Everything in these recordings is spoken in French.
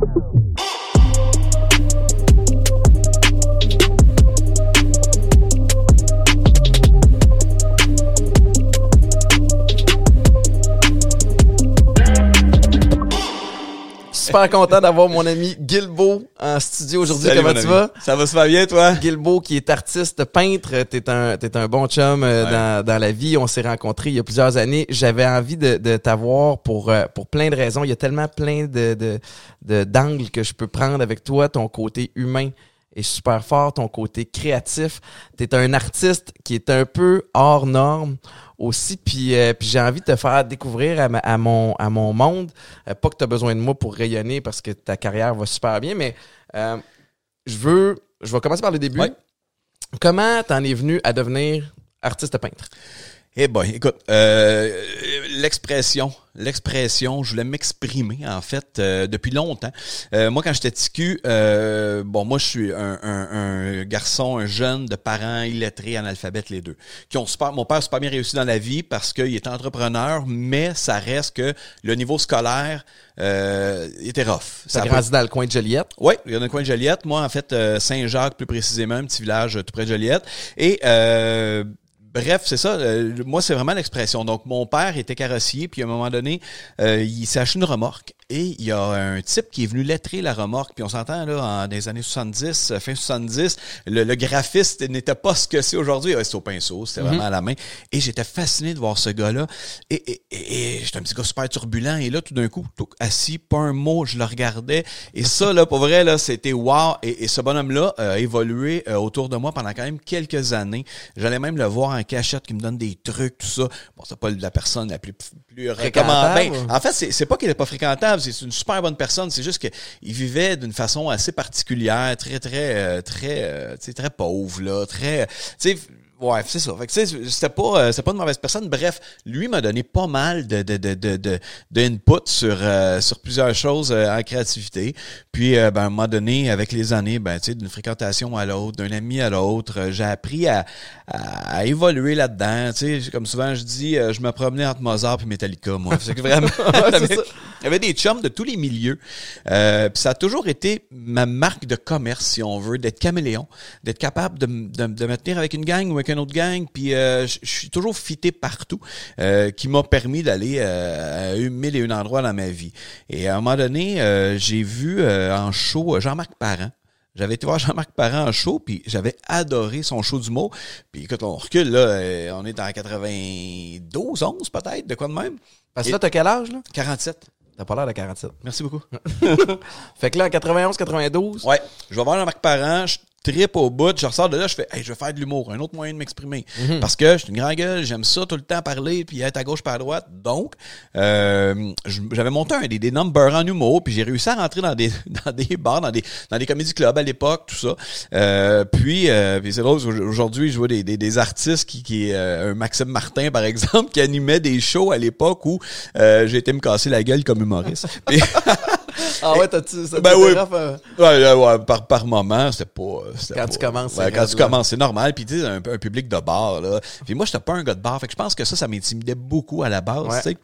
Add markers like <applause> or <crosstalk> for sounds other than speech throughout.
Yeah. Super content d'avoir mon ami Gilbo en studio aujourd'hui. Comment tu vas? Ça va super bien, toi? Gilbo, qui est artiste, peintre. T'es un, t'es un bon chum euh, dans, dans la vie. On s'est rencontrés il y a plusieurs années. J'avais envie de, de t'avoir pour, euh, pour plein de raisons. Il y a tellement plein de, de, d'angles que je peux prendre avec toi. Ton côté humain est super fort, ton côté créatif. T'es un artiste qui est un peu hors norme aussi. Puis, euh, puis j'ai envie de te faire découvrir à, ma- à mon, à mon monde. Euh, pas que tu as besoin de moi pour rayonner parce que ta carrière va super bien, mais euh, je veux. Je vais commencer par le début. Ouais. Comment t'en es venu à devenir artiste peintre? Eh boy, écoute, euh, l'expression, l'expression, je voulais m'exprimer en fait euh, depuis longtemps. Euh, moi, quand j'étais ticu, euh, bon, moi, je suis un, un- un garçon, un jeune de parents illettrés, analphabètes les deux, qui ont super. Mon père super bien réussi dans la vie parce qu'il était entrepreneur, mais ça reste que le niveau scolaire euh, était rough. Ça grandi dans le coin de Joliette? oui, il y a dans le coin de Joliette. Moi, en fait, euh, Saint-Jacques, plus précisément, un petit village tout près de Joliette. Et euh, bref, c'est ça. euh, moi, c'est vraiment l'expression. Donc, mon père était carrossier, puis à un moment donné, euh, il s'est acheté une remorque. Et il y a un type qui est venu lettrer la remorque. Puis on s'entend, là, en des années 70, euh, fin 70, le, le graphiste n'était pas ce que c'est aujourd'hui. Ouais, C'était au pinceau, c'était vraiment à la main. Et j'étais fasciné de voir ce gars-là. Et, et, et, et j'étais un petit gars super turbulent. Et là, tout d'un coup, tout assis, pas un mot, je le regardais. Et ça, là, pour vrai, là, c'était wow. Et, et ce bonhomme-là a évolué euh, autour de moi pendant quand même quelques années. J'allais même le voir en cachette qui me donne des trucs, tout ça. Bon, c'est pas la personne la plus, plus recommandée. Ben, en fait, c'est c'est pas qu'il est pas fréquentable, c'est une super bonne personne. C'est juste qu'il vivait d'une façon assez particulière, très, très, euh, très, euh, très pauvre, là, très, tu sais, Ouais, c'est ça. Fait que, tu sais, c'était pas, euh, c'était pas une mauvaise personne. Bref, lui m'a donné pas mal de, de, de, de, de, d'input sur, euh, sur plusieurs choses euh, en créativité. Puis, ben, moment donné, avec les années, ben, tu sais, d'une fréquentation à l'autre, d'un ami à l'autre, j'ai appris à, à, à évoluer là-dedans. Tu sais, comme souvent je dis, je me promenais entre Mozart et Metallica, moi. C'est que vraiment, <laughs> c'est <laughs> ça. Il y avait des chums de tous les milieux. Euh, puis ça a toujours été ma marque de commerce, si on veut, d'être caméléon, d'être capable de, de, de me tenir avec une gang ou avec une autre gang. Puis euh, je suis toujours fité partout, euh, qui m'a permis d'aller euh, à une mille et un endroits dans ma vie. Et à un moment donné, euh, j'ai vu euh, en show Jean-Marc Parent. J'avais été voir Jean-Marc Parent en show, puis j'avais adoré son show d'humour. Puis quand on recule, là, on est en 92, 11 peut-être, de quoi de même? Parce que là, t'as quel âge, là? 47. T'as pas l'air de 47. Merci beaucoup. <laughs> Fait que là, en 91, 92, Ouais, je vais voir Jean-Marc Parent, je tripe au bout, je ressors de là, je fais hey, je vais faire de l'humour, un autre moyen de m'exprimer. Parce que je suis une grande gueule, j'aime ça tout le temps parler, puis être à gauche pas à droite. Donc, euh, j'avais monté un des, des numbers en humour, puis j'ai réussi à rentrer dans des <laughs> dans des bars, dans des dans des comédie clubs à l'époque, tout ça. Euh, puis, euh, puis c'est drôle, aujourd'hui, je vois des, des, des artistes qui, qui un Maxime Martin par <laughs> exemple, qui animait des shows à l'époque où j'ai été me casser la gueule comme humoriste. <laughs> Puis- <laughs> Ah ouais, t'as-tu ça Ben oui. euh? Ouais, ouais, ouais, par, par moment, c'était pas. euh, Quand pas- tu commences, Ouais, quand tu là. commences, c'est normal. Puis, tu sais, un, un public de bar, là. Puis, moi, j'étais pas un gars de bar. Fait que je pense que ça, ça m'intimidait beaucoup à la base, Ouais. tu sais.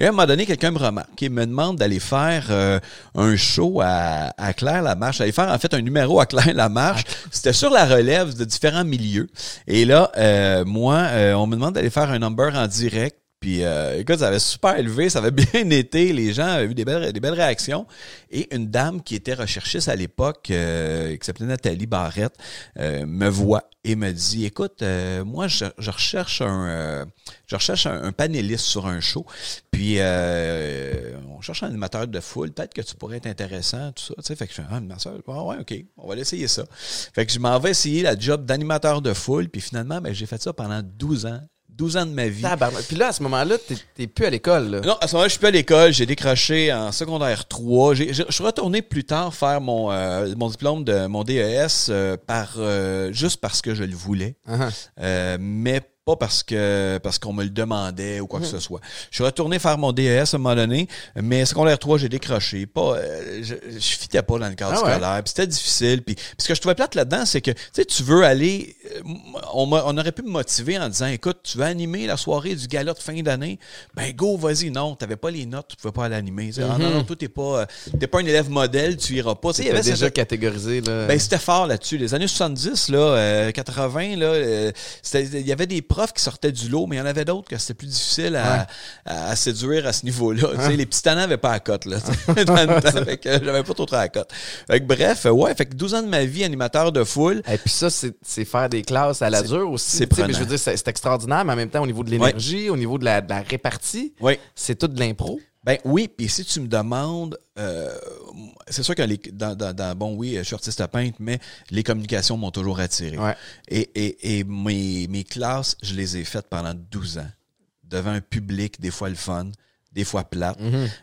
Et à un moment donné, quelqu'un me remarque et me demande d'aller faire euh, un show à, à Claire-Lamarche. D'aller faire, en fait, un numéro à Claire-Lamarche. C'était sur la relève de différents milieux. Et là, euh, moi, euh, on me demande d'aller faire un number en direct. Puis, euh, écoute, ça avait super élevé, ça avait <laughs> bien été. Les gens avaient eu des belles, des belles réactions. Et une dame qui était recherchiste à l'époque, euh, qui s'appelait Nathalie Barrette, euh, me voit et me dit, écoute, euh, moi, je, je recherche un, euh, je recherche un, panéliste sur un show. Puis, euh, on cherche un animateur de foule. Peut-être que tu pourrais être intéressant, tout ça. Tu sais, fait que je fais, ah, ma soeur, ah ouais, OK, on va l'essayer ça. Fait que je m'en vais essayer la job d'animateur de foule. Puis finalement, ben, j'ai fait ça pendant 12 ans. 12 ans de ma vie. Tabarnak. Puis là, à ce moment-là, t'es- t'es plus à l'école, là. Non, à ce moment-là, je suis plus à l'école. J'ai décroché en secondaire 3. J'ai- j'ai- Je suis retourné plus tard faire mon, euh, mon diplôme de mon DES euh, par, euh, juste parce que je le voulais. Uh-huh. Euh, mais pas parce que parce qu'on me le demandait ou quoi que ce soit. Je suis retourné faire mon DES à un moment donné, mais secondaire 3, j'ai décroché. Pas, euh, je, je fitais pas dans le cadre Ah ouais? scolaire. C'était difficile. Puis, puis ce que je trouvais plate là-dedans, c'est que tu sais, tu veux aller. euh, On, on aurait pu me motiver en disant écoute, tu veux animer la soirée du gala de fin d'année, ben go, vas-y. Non, t'avais pas les notes, tu pouvais pas aller animer. Tu sais, Ah non, non, toi, t'es pas, euh, t'es pas un élève modèle, tu iras pas. Tu déjà cette- catégorisé, là. ben, c'était fort là-dessus. Les années 70, là, euh, 80, là, euh, il y avait des profs qui sortaient du lot, mais il y en avait d'autres que c'était plus difficile à, à, à séduire à ce niveau-là. Sais, Les petits tannants n'avaient pas la cote, <laughs> que j'avais pas trop trop la cote. Bref, ouais, fait que 12 ans de ma vie, animateur de foule. Et puis ça, c'est faire des classes à la dure aussi. c'est. Je veux dire, c'est extraordinaire, mais en même temps, au niveau de l'énergie, au niveau de la, de la répartie, c'est tout de l'impro. Ben oui, puis si tu me demandes, euh, c'est sûr que les, dans, dans, dans- bon oui, je suis artiste peintre, mais les communications m'ont toujours attiré. Ouais. Et, et, et mes, mes classes, je les ai faites pendant 12 ans. Devant un public, des fois le fun, des fois plate.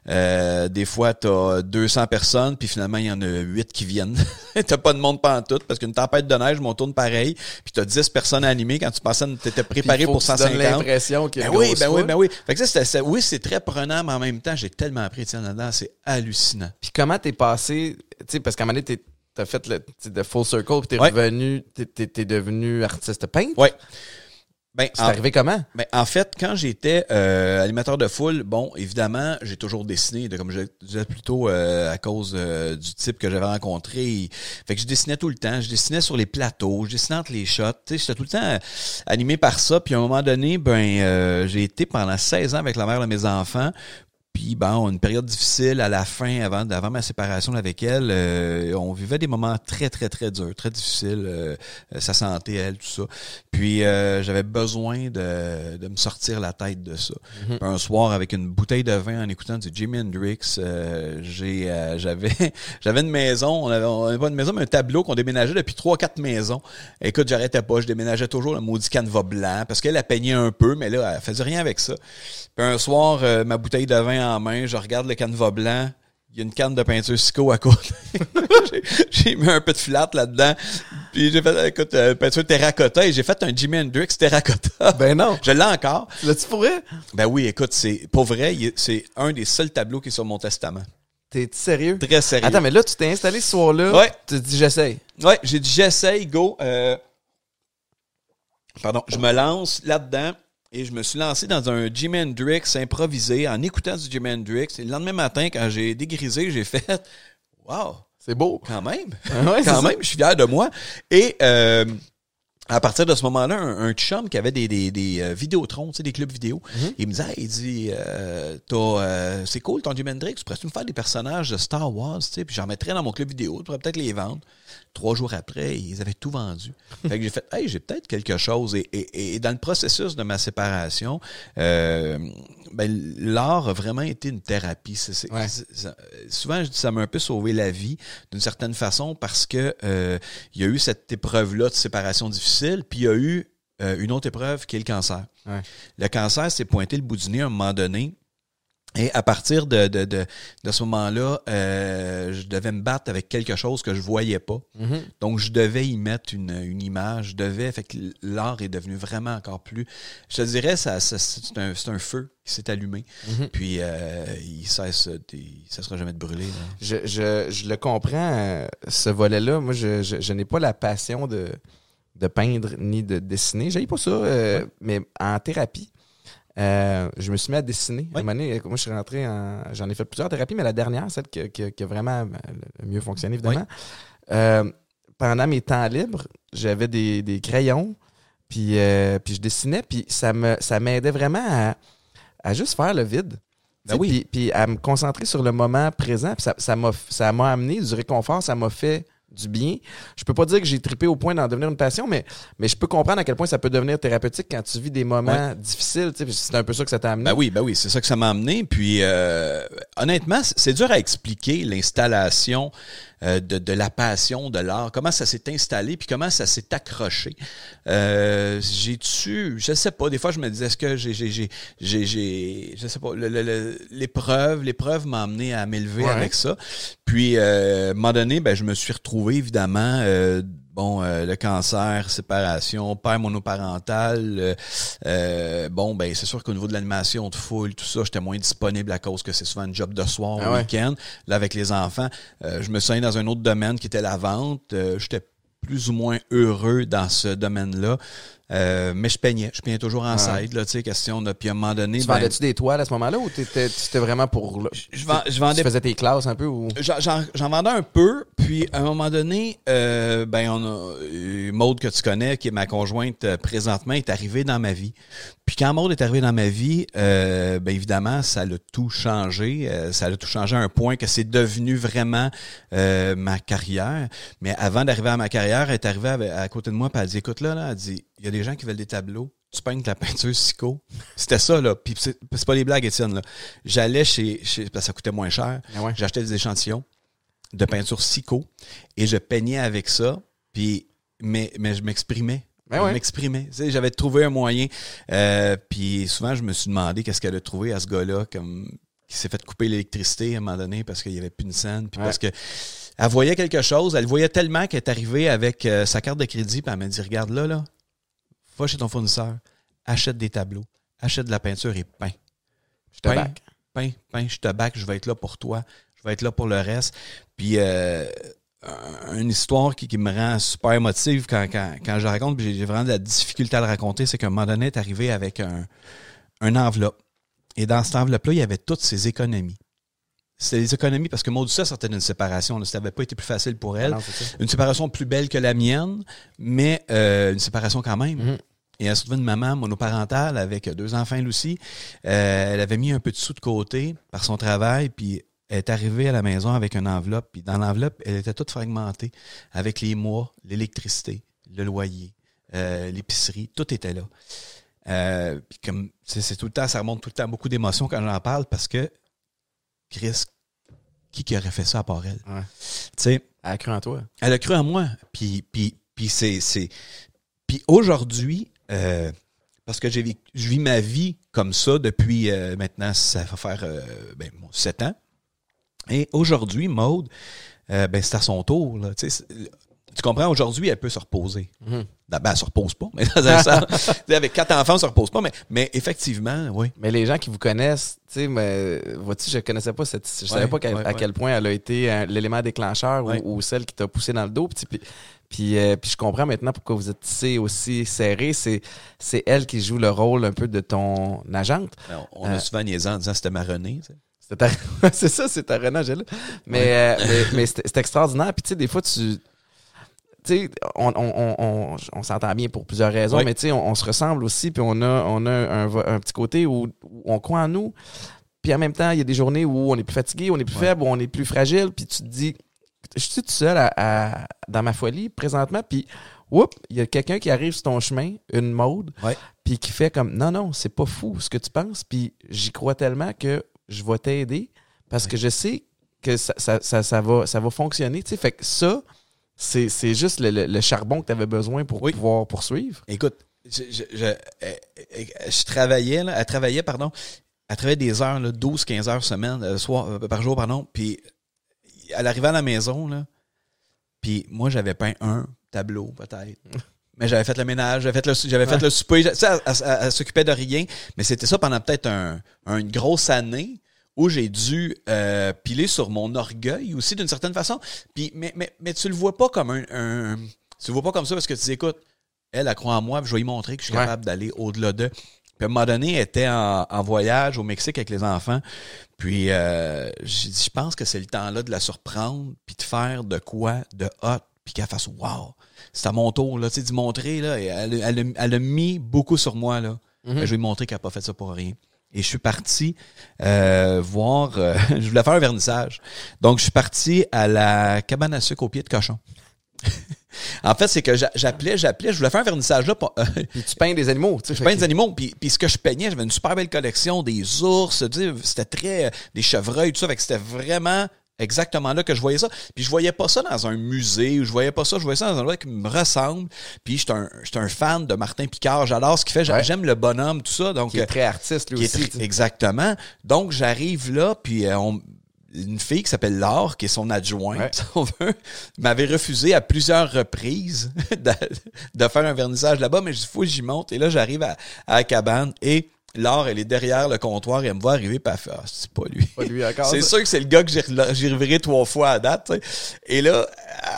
Euh, des fois, t'as 200 personnes, puis finalement, il y en a 8 qui viennent. <laughs> t'as pas de monde pantoute, parce qu'une tempête de neige, on tourne pareil, puis t'as 10 personnes à animer quand tu pensais que t'étais préparé pour que tu donnes 150. l'impression qu'il y a Ben une oui, ben oui, ben oui. Fait que ça, oui, c'est très prenant, mais en même temps, j'ai tellement appris, tiens, là-dedans, c'est hallucinant. Puis comment t'es passé, tu sais, parce qu'à un moment donné, t'as fait le tu de full circle, puis t'es Ouais. revenu, t'es- t'es devenu artiste peintre? Ouais. Ben, C'est en, arrivé comment? ben, en fait, quand j'étais euh, animateur de foule, bon, évidemment, j'ai toujours dessiné, de, comme je disais plutôt euh, à cause euh, du type que j'avais rencontré. Fait que je dessinais tout le temps. Je dessinais sur les plateaux, je dessinais entre les shots. Tu sais, j'étais tout le temps animé par ça. Puis à un moment donné, ben, euh, j'ai été pendant 16 ans avec la mère de mes enfants. Puis bon, une période difficile à la fin, avant, avant ma séparation avec elle, euh, on vivait des moments très, très, très durs, très difficiles, euh, euh, sa santé, elle, tout ça. Puis euh, j'avais besoin de, de me sortir la tête de ça. Puis Un soir, avec une bouteille de vin, en écoutant du Jimi Hendrix, j'ai, j'avais, <laughs> j'avais une maison, on avait, on avait pas une maison, mais un tableau qu'on déménageait depuis trois, quatre maisons. Écoute, j'arrêtais pas, je déménageais toujours le maudit canevas blanc, parce qu'elle a peigné un peu, mais là, elle faisait rien avec ça. Puis un soir, ma bouteille de vin en main, je regarde le canevas blanc. Il y a une canne de peinture Sico à côté. <laughs> J'ai- mis un peu de flat là-dedans. Puis j'ai fait, écoute, euh, peinture terracotta et j'ai fait un Jimi Hendrix terracotta. Ben non. <laughs> Je l'ai encore. Là-tu pourrais? Ben oui, écoute, c'est pour vrai, c'est un des seuls tableaux qui est sur mon testament. T'es sérieux? Très sérieux. Attends, mais là, tu t'es installé ce soir-là. Ouais. Tu te dis, j'essaye. Ouais, j'ai dit j'essaye, go. Euh, pardon, je me lance là-dedans et je me suis lancé dans un Jimi Hendrix improvisé en écoutant du Jimi Hendrix. Et le lendemain matin, quand j'ai dégrisé, j'ai fait Wow, C'est beau. quand même. Ah <laughs> ouais, quand ça. même, je suis fier de moi. Et euh, à partir de ce moment-là, un, un chum qui avait des, des, des euh, Vidéotrons, tu sais, des clubs vidéo, Mhm. il me disait, il dit, euh, T'as, euh, c'est cool ton Jimi Hendrix, tu pourrais-tu me faire des personnages de Star Wars, tu sais, puis j'en mettrais dans mon club vidéo, tu pourrais peut-être les vendre. Trois jours après, ils avaient tout vendu. <laughs> Fait que j'ai fait, hey, j'ai peut-être quelque chose. Et, et, et dans le processus de ma séparation, euh, ben, l'art a vraiment été une thérapie. Ouais. ça- souvent, je dis ça m'a un peu sauvé la vie d'une certaine façon parce que euh, il y a eu cette épreuve-là de séparation difficile, puis il y a eu euh, une autre épreuve qui est le cancer. Ouais. Le cancer s'est pointé le bout du nez à un moment donné. Et à partir de, de, de, de ce moment-là, euh, je devais me battre avec quelque chose que je voyais pas. Mhm. Donc, je devais y mettre une, une image. Je devais. Fait que l'art est devenu vraiment encore plus. Je te dirais, ça, ça- c'est un, feu qui s'est allumé. Mhm. Puis, euh, il cesse, il cessera jamais de brûler. Je, je, je le comprends, ce volet-là. Moi, je, je, je n'ai pas la passion de, de peindre ni de dessiner. J'ai pas ça, euh, mais en thérapie, euh, je me suis mis à dessiner. À un moment donné, moi, je suis rentré en. J'en ai fait plusieurs thérapies, mais la dernière, celle qui, qui- qui a vraiment euh, le mieux fonctionné, évidemment. Euh, pendant mes temps libres, j'avais des, des crayons, puis, puis je dessinais, puis ça me ça m'aidait vraiment à, à juste faire le vide. Ben oui. Puis, puis à me concentrer sur le moment présent. Puis ça, ça m'a ça m'a amené du réconfort, ça m'a fait du bien. Je peux pas dire que j'ai trippé au point d'en devenir une passion, mais, mais je peux comprendre à quel point ça peut devenir thérapeutique quand tu vis des moments difficiles. tu sais, puis C'est un peu ça que ça t'a amené. Ben oui, ben oui, c'est ça que ça m'a amené. Puis euh, honnêtement, c'est dur à expliquer l'installation euh, de, de la passion de l'art, comment ça s'est installé, puis comment ça s'est accroché? Euh, j'ai tu, je sais pas. Des fois, je me disais, est-ce que j'ai, j'ai, j'ai, j'ai, j'ai- je sais pas, le- le- le- l'épreuve, l'épreuve m'a amené à m'élever Ouais. avec ça. Puis euh, à un moment donné, ben je me suis retrouvé évidemment. Bon, euh, le cancer, séparation, père monoparental. Euh, euh, bon, ben c'est sûr qu'au niveau de l'animation de foule, tout ça, j'étais moins disponible à cause que c'est souvent un job de soir Ah ouais. week-end. Là, avec les enfants, euh, je me suis dans un autre domaine qui était la vente. Euh, j'étais plus ou moins heureux dans ce domaine-là. Euh, mais je peignais. Je peignais toujours en Ouais. side, là, tu sais, question de... Puis à un moment donné... Tu ben, vendais-tu des toiles à ce moment-là ou t'étais, c'était vraiment pour. le- je, vend- je vendais Tu faisais tes classes un peu ou? J'en- J'en j'en vendais un peu, puis à un moment donné, euh, ben on a Maude que tu connais, qui est ma conjointe euh, présentement, est arrivée dans ma vie. Puis quand Maude est arrivée dans ma vie, euh, ben évidemment, ça l'a tout changé. Euh, ça l'a tout changé à un point que c'est devenu vraiment euh, ma carrière. Mais avant d'arriver à ma carrière, elle est arrivée à côté de moi, puis elle a dit, écoute là, là, elle dit, il y a des gens qui veulent des tableaux. Tu peignes de la peinture Sico. C'était ça, là. Puis c'est pas les blagues, Étienne, là. J'allais chez, chez parce que ça coûtait moins cher. Ah ouais. J'achetais des échantillons de peinture Sico et je peignais avec ça. Puis, mais, mais je m'exprimais. Ben ouais. m'exprimais. J'avais trouvé un moyen. Euh, puis souvent, je me suis demandé qu'est-ce qu'elle a trouvé à ce gars-là, comme qui s'est fait couper l'électricité à un moment donné parce qu'il n'y avait plus une scène. Puis Ouais. parce que elle voyait quelque chose. Elle voyait tellement qu'elle est arrivée avec euh, sa carte de crédit. Puis elle m'a dit Regarde là, là, va chez ton fournisseur, achète des tableaux, achète de la peinture et peins Je te back. peins, peins, je te back, je vais être là pour toi, je vais être là pour le reste. Puis euh, un- une histoire qui, qui me rend super émotive quand, quand, quand je la raconte, puis j'ai vraiment de la difficulté à le raconter, c'est qu'à un moment donné, est arrivé avec un, un enveloppe. Et dans cette enveloppe-là, il y avait toutes ses économies. C'était des économies parce que Maud Doucet sortait d'une séparation. là. Ça n'avait pas été plus facile pour elle. Non, ça. Une séparation plus belle que la mienne, mais euh, une séparation quand même. Mhm. Et elle se trouvait une maman monoparentale avec deux enfants elle aussi. Euh, elle avait mis un peu de sous de côté par son travail, puis elle est arrivée à la maison avec une enveloppe. Puis dans l'enveloppe, elle était toute fragmentée avec les mois, l'électricité, le loyer, euh, l'épicerie, tout était là. Euh, puis comme c'est tout le temps, ça remonte tout le temps beaucoup d'émotions quand j'en parle parce que Chris, qui qui aurait fait ça à part elle? Ouais. Tu sais, Elle a cru en toi. elle a cru en moi. Puis, puis, puis c'est, puis aujourd'hui, euh, parce que j'ai vécu- je vis ma vie comme ça depuis euh, maintenant, ça va faire euh, ben, bon, sept ans. Et aujourd'hui, Maude, ben, c'est à son tour. Là, tu comprends, aujourd'hui, elle peut se reposer. Mhm. Ben, elle se repose pas, mais <laughs> avec quatre enfants, elle se repose pas, mais, mais effectivement, oui. Mais les gens qui vous connaissent, tu sais, mais vois-tu, je connaissais pas cette, je savais Ouais, pas qu'à- ouais, à ouais. quel point elle a été l'élément déclencheur ou- celle qui t'a poussé dans le dos. Puis, puis, euh, puis je comprends maintenant pourquoi vous êtes tissé aussi serré. C'est, c'est elle qui joue le rôle un peu de ton agente. On, a Euh, souvent niaisé en disant c'était ma Renée. C'est ta... <laughs> c'est ça, c'est ta René Angela. Mais, euh, mais, <laughs> mais c'est extraordinaire. Puis tu sais, des fois, tu. Tu sais, on, on, on, on, s'entend bien pour plusieurs raisons, mais tu sais, on, se ressemble aussi, puis on a, on a un, un petit côté où, où on croit en nous. Puis en même temps, il y a des journées où on est plus fatigué, on est plus Ouais. faible, où on est plus fragile, puis tu te dis, je suis tout seul à, à- dans ma folie présentement, puis il y a quelqu'un qui arrive sur ton chemin, une mode, puis qui fait comme, non, non, c'est pas fou ce que tu penses, puis j'y crois tellement que je vais t'aider parce Ouais. que je sais que ça, ça, ça, ça va, ça va fonctionner. Tu sais, fait que ça, c'est, c'est juste le, le- le charbon que tu avais besoin pour Oui. pouvoir poursuivre. Écoute, je, je, je, euh, euh, je travaillais, là, elle travaillait, pardon, elle travaillait des heures, là, 12, 15 heures semaine, euh, soir, euh, par jour, pardon, puis elle arrivait à la maison, là, puis moi, j'avais peint un tableau, peut-être. <laughs> Mais j'avais fait le ménage, j'avais fait le, j'avais fait le souper. Tu sais, Elle, elle- elle- elle s'occupait de rien. Mais c'était ça pendant peut-être un, un- une grosse année où j'ai dû euh, piler sur mon orgueil aussi d'une certaine façon. Puis, mais, mais, mais tu le vois pas comme un, un- Tu le vois pas comme ça parce que tu dis, écoute, elle, elle croit en moi, puis je vais lui montrer que je suis Ouais. capable d'aller au-delà d'eux. Puis à un moment donné, elle était en, en voyage au Mexique avec les enfants. Puis euh, j'ai dit, je pense que c'est le temps-là de la surprendre, puis de faire de quoi de hot, puis qu'elle fasse wow. C'est à mon tour, là, tu sais, d'y montrer, là. Et elle, elle, a- elle a mis beaucoup sur moi, là. Ben, je vais lui montrer qu'elle n'a pas fait ça pour rien. Et je suis parti euh, voir. euh, <laughs> je voulais faire un vernissage. Donc, je suis parti à la cabane à sucre au pied de cochon. <laughs> en fait, c'est que j'a- j'appelais, j'appelais, je voulais faire un vernissage là. pour- euh, Puis tu peins des animaux. Tu sais, je peins que- des animaux, puis, puis ce que je peignais, j'avais une super belle collection, des ours, tu sais, c'était très, euh, des chevreuils, tout ça, fait que c'était vraiment exactement là que je voyais ça. Puis je voyais pas ça dans un musée, ou je voyais pas ça, je voyais ça dans un endroit qui me ressemble. Puis j'étais un, j'étais un fan de Martin Picard, j'adore ce qu'il fait, Ouais. j'aime le bonhomme, tout ça, donc... Qui est euh, très artiste, lui aussi. très- exactement. Donc j'arrive là, puis on- une fille qui s'appelle Laure, qui est son adjointe, si on veut, m'avait refusé à plusieurs reprises <laughs> de, de faire un vernissage là-bas, mais je dis, faut que j'y monte. Et là, j'arrive à, à la cabane et Laure, elle est derrière le comptoir et elle me voit arriver, pas elle ah, c'est pas lui. Pas lui <laughs> c'est sûr que c'est le gars que j'ai, j'ai reviré trois fois à date. Et là,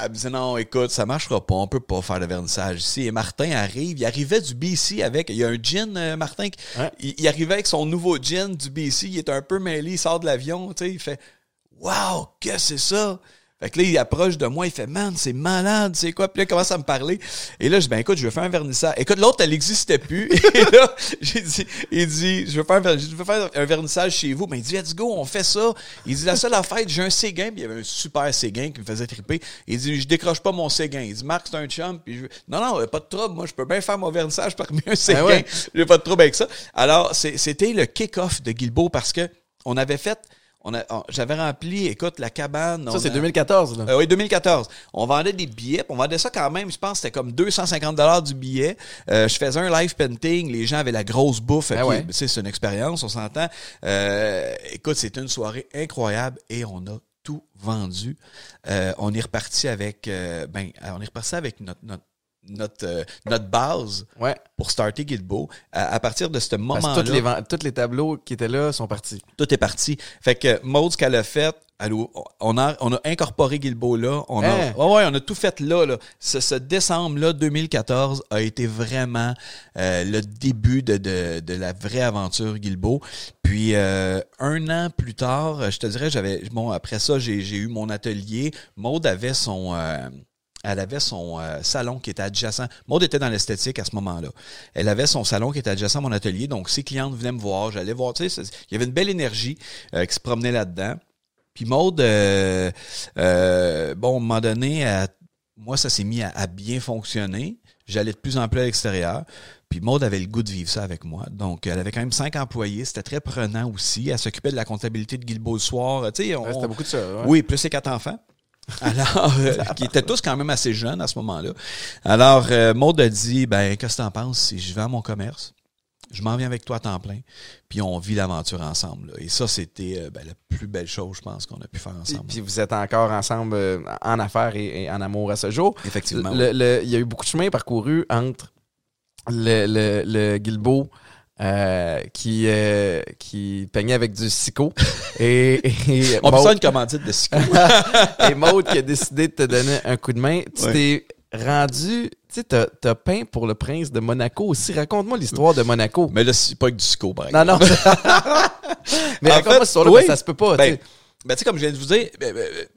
elle me dit non, écoute, ça marchera pas, on peut pas faire de vernissage ici. Et Martin arrive, il arrivait du BC avec, il y a un gin, euh, Martin, il, arrivait avec son nouveau gin du BC, il est un peu mêlé, il sort de l'avion, tu sais, il fait, wow, qu'est-ce que c'est ça? Fait que là, il approche de moi, il fait Man, c'est malade, c'est quoi? Puis là, il commence à me parler. Et là, je dis Ben écoute, je veux faire un vernissage. Écoute, l'autre, elle n'existait plus. <laughs> Et là, j'ai dit, il dit, je veux faire un, je veux faire un vernissage chez vous. Ben, il dit, let's go, on fait ça. Il dit, la seule affaire, j'ai un Séguin, puis il y avait un super Séguin qui me faisait triper. Il dit, je décroche pas mon Séguin. Il dit, Marc, c'est un chum, puis je Non, non, pas de trouble, moi, je peux bien faire mon vernissage parmi un Séguin. Ben j'ai pas de trouble avec ça. Alors, c'était le kick-off de Guilbeault parce que on avait fait on a, j'avais rempli, écoute, la cabane. Ça, c'est 2014, là. Euh, oui, 2014. On vendait des billets. On vendait ça quand même, je pense, c'était comme 250 dollars du billet. Euh, je faisais un live painting. Les gens avaient la grosse bouffe. Ben c'est une expérience, on s'entend. Euh, écoute, c'était une soirée incroyable et on a tout vendu. on est reparti avec, ben, on est reparti avec notre, notre notre, euh, notre base pour starter Guilbeault. À, à, partir de ce moment-là. Tous les, tous les tableaux qui étaient là sont partis. Tout est parti. Fait que Maud, ce qu'elle a fait, on a, on a incorporé Guilbeault là. On a, hein? ouais, on a tout fait là. là. Ce, décembre-là, 2014, a été vraiment euh, le début de, de, de, la vraie aventure Guilbeault. Puis euh, un an plus tard, je te dirais, j'avais bon après ça, j'ai eu mon atelier. Maud avait son elle avait son euh, salon qui était adjacent. Maud était dans l'esthétique à ce moment-là. Elle avait son salon qui était adjacent à mon atelier. Donc, ses clientes venaient me voir. J'allais voir. Tu sais, il y avait une belle énergie euh, qui se promenait là-dedans. Puis Maud, euh, bon, à un moment donné, moi, ça s'est mis à, bien fonctionner. J'allais de plus en plus à l'extérieur. Puis Maud avait le goût de vivre ça avec moi. Donc, elle avait quand même cinq employés. C'était très prenant aussi. Elle s'occupait de la comptabilité de Guilbeault le soir. Tu sais, C'était beaucoup de ça. Oui, plus ses quatre enfants. <laughs> Alors, euh, qui étaient tous quand même assez jeunes à ce moment-là. Alors, euh, Maud a dit, ben, qu'est-ce que t'en penses si je vends mon commerce? Je m'en viens avec toi à temps plein, puis on vit l'aventure ensemble. Et ça, c'était euh, ben, la plus belle chose, je pense, qu'on a pu faire ensemble. Puis vous êtes encore ensemble en affaires et, en amour à ce jour. Effectivement. il y a eu beaucoup de chemin parcouru entre le, le, le Guilbeault euh, qui euh, qui peignait avec du Sico et, et <laughs> on Maud... une commandite de Sico <laughs> et Maud qui a décidé de te donner un coup de main. Tu t'es rendu tu sais t'as, as peint pour le prince de Monaco aussi. Raconte-moi l'histoire de Monaco. Mais là c'est pas avec du Sico par exemple non. non <laughs> mais raconte-moi cette histoire ça se peut pas ben, ben, tu sais, comme je viens de vous dire, ben,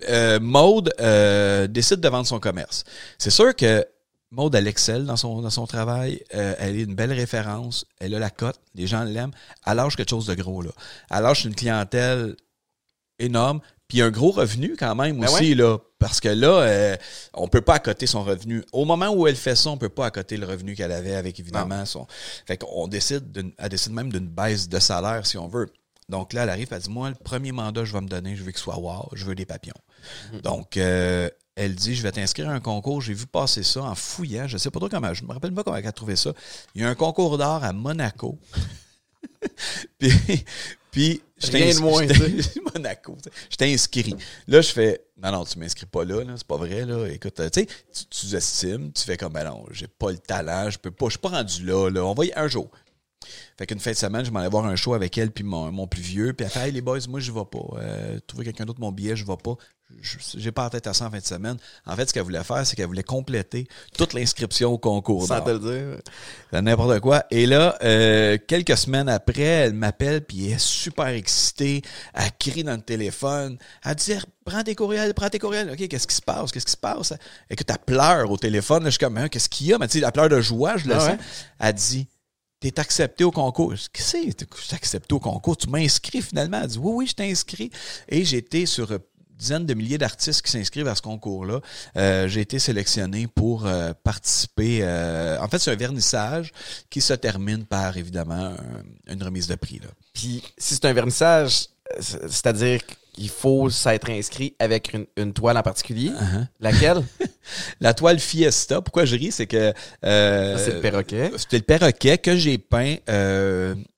euh, Maude euh, décide de vendre son commerce. C'est sûr que Maud, elle excelle dans son, dans son travail. Euh, elle est une belle référence. Elle a la cote. Les gens l'aiment. Elle lâche quelque chose de gros, là. Elle lâche une clientèle énorme. Puis un gros revenu quand même ben aussi, là. Parce que là, euh, on peut pas accoter son revenu. Au moment où elle fait ça, on peut pas accoter le revenu qu'elle avait avec évidemment son. Fait qu'on décide elle décide même d'une baisse de salaire si on veut. Donc là, elle arrive, elle dit Moi, le premier mandat que je vais me donner, je veux qu'il soit wow, je veux des papillons. Mm-hmm. Donc, euh, elle dit Je vais t'inscrire à un concours. J'ai vu passer ça en fouillant. Je ne sais pas trop comment. Je me rappelle pas comment elle a trouvé ça. Il y a un concours d'art à Monaco. <laughs> puis, puis je Rien de moins, <laughs> Monaco. Je t'ai inscrit. Là, je fais Non, non, tu m'inscris pas là, là c'est pas vrai. Là. Écoute, tu sais, tu estimes, tu fais comme ben non, j'ai pas le talent, je peux pas, je suis pas rendu là, là. On va y un jour. Fait qu'une fin de semaine, je m'en allais voir un show avec elle puis mon, mon plus vieux. Puis elle fait Hey les boys, moi je vais pas. Euh, trouver quelqu'un d'autre mon billet, je vais pas. J'ai pas la tête à ça en fin de semaine. En fait, ce qu'elle voulait faire, c'est qu'elle voulait compléter toute l'inscription au concours. Sans te le dire. N'importe quoi. Et là, euh, quelques semaines après, elle m'appelle puis elle est super excitée. Elle crie dans le téléphone. Elle dit Prends tes courriels, prends tes courriels. OK, qu'est-ce qui se passe? Qu'est-ce qui se passe? Et que tu pleure au téléphone. Là, je suis comme, hein, qu'est-ce qu'il y a? Mais tu sais, elle pleure de joie, je le ah sens. Elle dit t'es accepté au concours. Qu'est-ce que c'est? accepté au concours? Tu m'as inscrit finalement? Elle dit oui, oui, je t'ai inscrit. Et été sur dizaines de milliers d'artistes qui s'inscrivent à ce concours-là. Euh, j'ai été sélectionné pour euh, participer. Euh, en fait, c'est un vernissage qui se termine par, évidemment, une remise de prix. Là. Puis, si c'est un vernissage, c'est-à-dire qu'il faut s'être inscrit avec une, toile en particulier? Uh-huh. Laquelle? <laughs> la toile Fiesta. Pourquoi je ris? C'est que... c'est le perroquet. C'était le perroquet que j'ai peint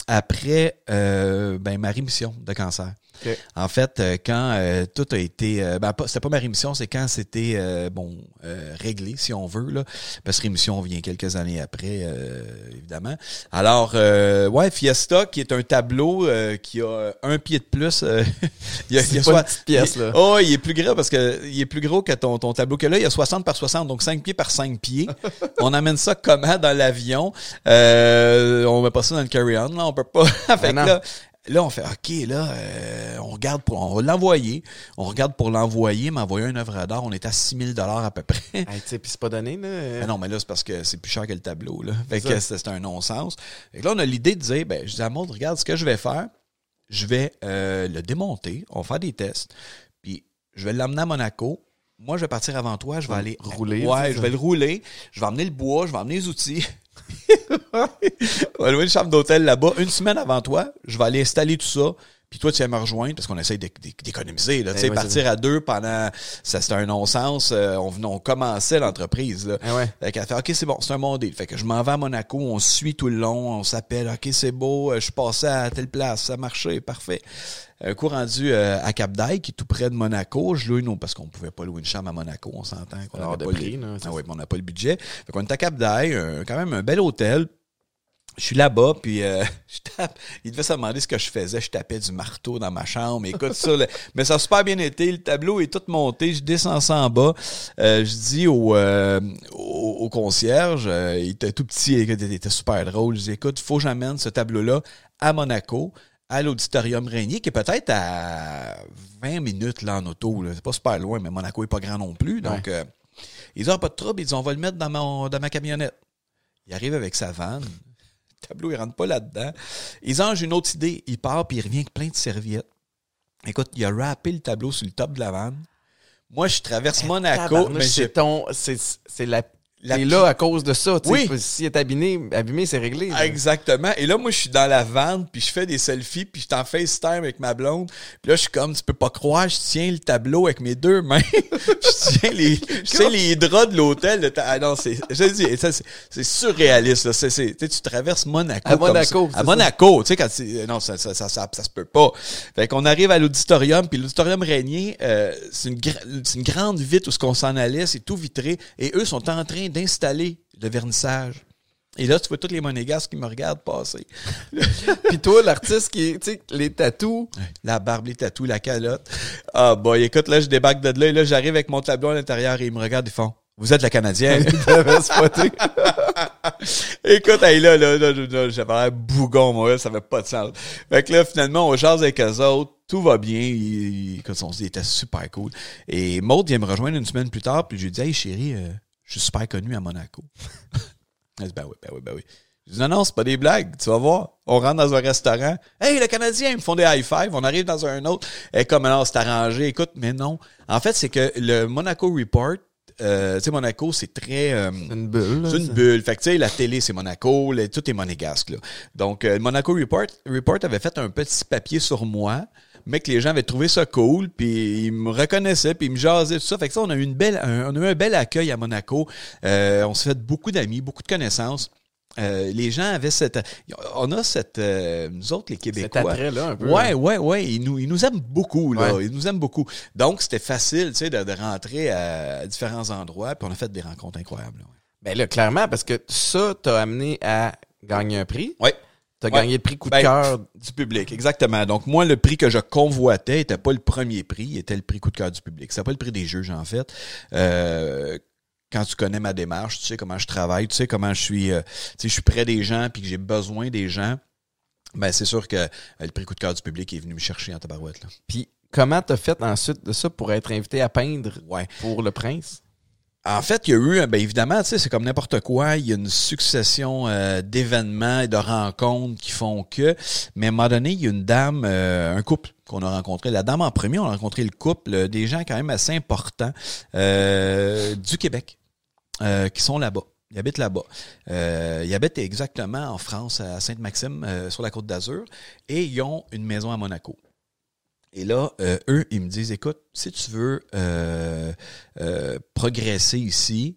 après ben, ma rémission de cancer. En fait, euh, quand euh, tout a été, euh, ben, pas- c'était pas ma rémission, c'est quand c'était euh, bon euh, réglé, si on veut là, parce que rémission vient quelques années après, euh, évidemment. Alors, euh, ouais, Fiesta, qui est un tableau euh, qui a un pied de plus. euh, <laughs> il y a- il y a pas soit- une petite pièce, il- là. Oh, il est plus gros parce que il est plus gros que ton, ton tableau que là. Il y a 60 par 60, donc 5 pieds par 5 pieds. <laughs> on amène ça comment dans l'avion? Euh, on met pas ça dans le carry-on, là. On peut pas. <laughs> fait que non. là, là, on fait, OK, là, euh, on regarde pour, on va l'envoyer. On regarde pour l'envoyer, m'envoyer une œuvre d'art. On est à 6000 dollars à peu près. <laughs> Hey, tu sais, puis c'est pas donné, là. Mais non, mais là, c'est parce que c'est plus cher que le tableau, là. Fait que c'est un non-sens. Fait que là, on a l'idée de dire, ben, je dis à Maud, regarde ce que je vais faire. Je vais euh, le démonter. On va faire des tests. Puis, je vais l'emmener à Monaco. Moi, je vais partir avant toi. Je vais aller rouler, Ouais, je vais le rouler. Je vais emmener le bois. Je vais emmener les outils. <laughs> on va louer une chambre d'hôtel là-bas. Une semaine avant toi, je vais aller installer tout ça. Puis toi, tu vas me rejoindre parce qu'on essaye d'éc- d'éc- d'économiser. là. Tu sais, ouais, c'est partir à deux pendant... Ça, c'était un non-sens. Euh, on, on commençait l'entreprise. là. Ah ouais. Fait qu'elle fait OK, c'est bon, c'est un bon deal. Fait que je m'en vais à Monaco, on suit tout le long, on s'appelle OK, c'est beau, euh, je suis passé à telle place, ça marchait, parfait. Un coup rendu euh, à Cap d'Aille, qui est tout près de Monaco, je loue une parce qu'on pouvait pas louer une chambre à Monaco, on s'entend qu'on avait de pas prix, le, c'est ah ouais, on n'a pas le budget. Fait qu'on est à Cap d'Aille, quand même un bel hôtel. Je suis là-bas, puis euh, <laughs> je tape. Il devait se demander ce que je faisais. Je tapais du marteau dans ma chambre. Écoute ça. le- <laughs> Mais ça a super bien été. Le tableau est tout monté. Je descends ça en bas. Euh, je dis au, euh, au, au concierge, il était tout petit, il était super drôle. Je dis, écoute, faut que j'amène ce tableau-là à Monaco, à l'auditorium Régnier, qui est peut-être à 20 minutes là, en auto. là. C'est pas super loin, mais Monaco est pas grand non plus. Donc, ils ah, pas de trouble. Ils disent, on va le mettre dans, mon, dans ma camionnette. Il arrive avec sa vanne. Le tableau, il rentre pas là-dedans. Ils ont une autre idée. Il part, puis il revient avec plein de serviettes. Écoute, il a rappé le tableau sur le top de la vanne. Moi, je traverse Monaco, mais j'ai c'est ton. C'est c'est la. La T'es là à cause de ça. tu sais. S'il est abîmé, abîmé c'est réglé. là. Exactement. Et là, moi, je suis dans la vanne, puis je fais des selfies, puis je suis en FaceTime avec ma blonde. Puis là, je suis comme, tu peux pas croire, je tiens le tableau avec mes deux mains. <laughs> je tiens les, je tiens les draps de l'hôtel. de ta- Ah non, c'est, je dis, ça, c'est, c'est surréaliste, là. Tu sais, tu traverses Monaco. À Monaco, À ça. Monaco, tu sais, quand c'est, non, ça, ça, ça, ça, se peut pas. Fait qu'on arrive à l'auditorium, puis l'auditorium Régnier, euh, c'est une, une grande vitre où ce qu'on s'en allait, c'est tout vitré. Et eux sont en train d'installer le vernissage. Et là, tu vois tous les monégasques qui me regardent passer. Puis toi, l'artiste qui est, tu sais, les tatous. La barbe, les tatous, la calotte. Ah, boy, écoute, là, je débarque de là, et là, j'arrive avec mon tableau à l'intérieur, et ils me regardent, ils font, vous êtes la Canadienne. Écoute, hey, là, là, là, là, là, j'avais un bougon, moi, ça avait pas de sens. Fait que là, finalement, on jase avec eux autres, tout va bien, ils, ils- on se dit, ils étaient super cool. Et Maud vient me rejoindre une semaine plus tard, puis je lui dis, hey, chérie, euh, je suis super connu à Monaco. <laughs> Ben oui, ben oui, ben oui. Je dis, non, non, c'est pas des blagues, tu vas voir. On rentre dans un restaurant. Hey, le Canadien, ils me font des high five. On arrive dans un autre. Et comme alors, c'est arrangé. Écoute, mais non. En fait, c'est que le Monaco Report, euh, tu sais, Monaco, c'est très. euh, Une bulle. c'est une bulle. Fait que, tu sais, la télé, c'est Monaco, tout est monégasque, là. Donc, euh, le Monaco Report, Report avait fait un petit papier sur moi, mais que les gens avaient trouvé ça cool, puis ils me reconnaissaient, puis ils me jasaient, tout ça. Fait que ça, on a eu une belle, un- on a eu un bel accueil à Monaco. Euh, on s'est fait beaucoup d'amis, beaucoup de connaissances. Euh, les gens avaient cette... On a cette... euh, nous autres, les Cet Québécois... attrait-là, un peu. Ouais, ouais, ouais. Ils nous, ils nous aiment beaucoup, là. Ouais. Ils nous aiment beaucoup. Donc, c'était facile, tu sais, de, de rentrer à différents endroits, puis on a fait des rencontres incroyables. là. Ben là, clairement, parce que ça t'a amené à gagner un prix. T'as Ouais. gagné le prix coup de Ben, cœur. Du public, exactement. Donc, moi, le prix que je convoitais était pas le premier prix, il était le prix coup de cœur du public. C'était pas le prix des juges, en fait. Euh, quand tu connais ma démarche, tu sais comment je travaille, tu sais comment je suis, euh, tu sais, je suis près des gens puis que j'ai besoin des gens. Ben, c'est sûr que euh, le prix coup de cœur du public est venu me chercher en tabarouette, là. Puis comment t'as fait ensuite de ça pour être invité à peindre Ouais. pour le prince? En fait, il y a eu, ben évidemment, c'est comme n'importe quoi, il y a une succession euh, d'événements et de rencontres qui font que, mais à un moment donné, il y a une dame, euh, un couple qu'on a rencontré. La dame en premier, on a rencontré le couple, euh, des gens quand même assez importants du Québec qui sont là-bas. Ils habitent là-bas. Ils habitent exactement en France, à Sainte-Maxime, sur la côte d'Azur, et ils ont une maison à Monaco. Et là, euh, eux, ils me disent, écoute, si tu veux euh, euh, progresser ici,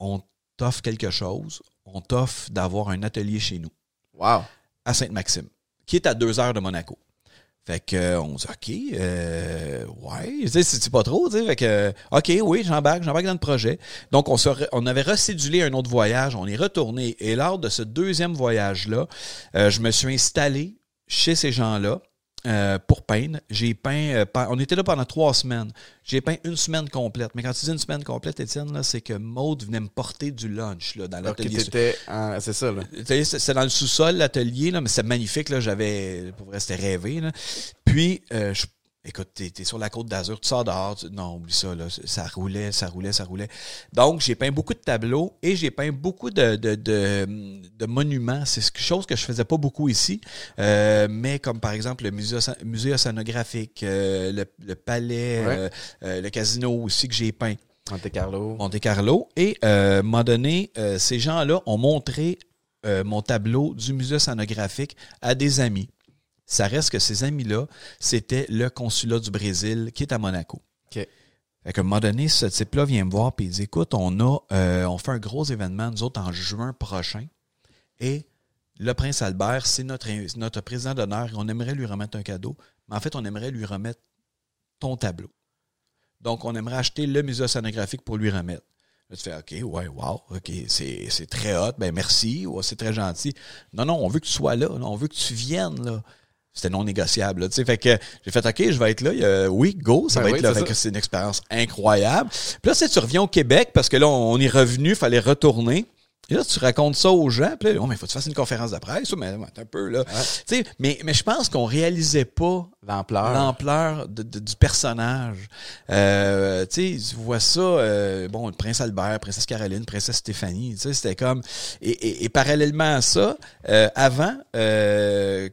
on t'offre quelque chose, on t'offre d'avoir un atelier chez nous, Wow. à Sainte-Maxime, qui est à deux heures de Monaco. Fait que on dit OK, euh, ouais, c'est pas trop, tu sais. Fait que OK, oui, j'embarque, j'embarque dans le projet. Donc on se re- on avait recédulé un autre voyage, on est retourné et lors de ce deuxième voyage là, je me suis installé chez ces gens-là. Euh, pour peindre, j'ai peint. euh, on était là pendant trois semaines. J'ai peint une semaine complète. Mais quand tu dis une semaine complète, Étienne, c'est que Maude venait me porter du lunch là, dans l'atelier. C'est ça, C'est dans le sous-sol, l'atelier, mais c'est magnifique. Là, j'avais, pour vrai, c'était rêvé. Là. Puis, euh, je- écoute, t'es, sur la côte d'Azur, tu sors dehors, tu- non, oublie ça, là, ça roulait, ça roulait, ça roulait. Donc, j'ai peint beaucoup de tableaux et j'ai peint beaucoup de, de, de, de monuments. C'est quelque chose que je faisais pas beaucoup ici, euh, mais comme par exemple le musée, musée océanographique, euh, le, le palais, Ouais. euh, le casino aussi que j'ai peint. Monte Carlo. Monte Carlo. Et à un moment donné, ces gens-là ont montré mon tableau du musée océanographique à des amis. Ça reste que ces amis-là, c'était le consulat du Brésil qui est à Monaco. Fait qu'à un moment donné, ce type-là vient me voir et il dit Écoute, on a euh, on fait un gros événement, nous autres, en juin prochain. Et le prince Albert, c'est notre, notre président d'honneur. On aimerait lui remettre un cadeau. Mais en fait, on aimerait lui remettre ton tableau. Donc, on aimerait acheter le musée océanographique pour lui remettre. Là, tu fais OK, ouais, wow, OK, c'est c'est très hot, ben merci, ouais, c'est très gentil. Non, non, on veut que tu sois là, là, on veut que tu viennes là. C'était non négociable. Là, tu sais. fait que j'ai fait OK, je vais être là. Oui, go, ça Ben va oui, être là. c'est une expérience incroyable. Puis là, tu sais, tu reviens au Québec parce que là, on est revenu, il fallait retourner. Et là, tu racontes ça aux gens. Puis là, oh, mais faut que tu fasses une conférence de presse. Mais, un peu, là. Tu sais, mais, mais je pense qu'on réalisait pas L'ampleur. l'ampleur du personnage. Euh, tu sais, tu vois ça, euh, bon, le prince Albert, princesse Caroline, princesse Stéphanie, tu sais, c'était comme... Et, et- et parallèlement à ça, euh, avant, euh,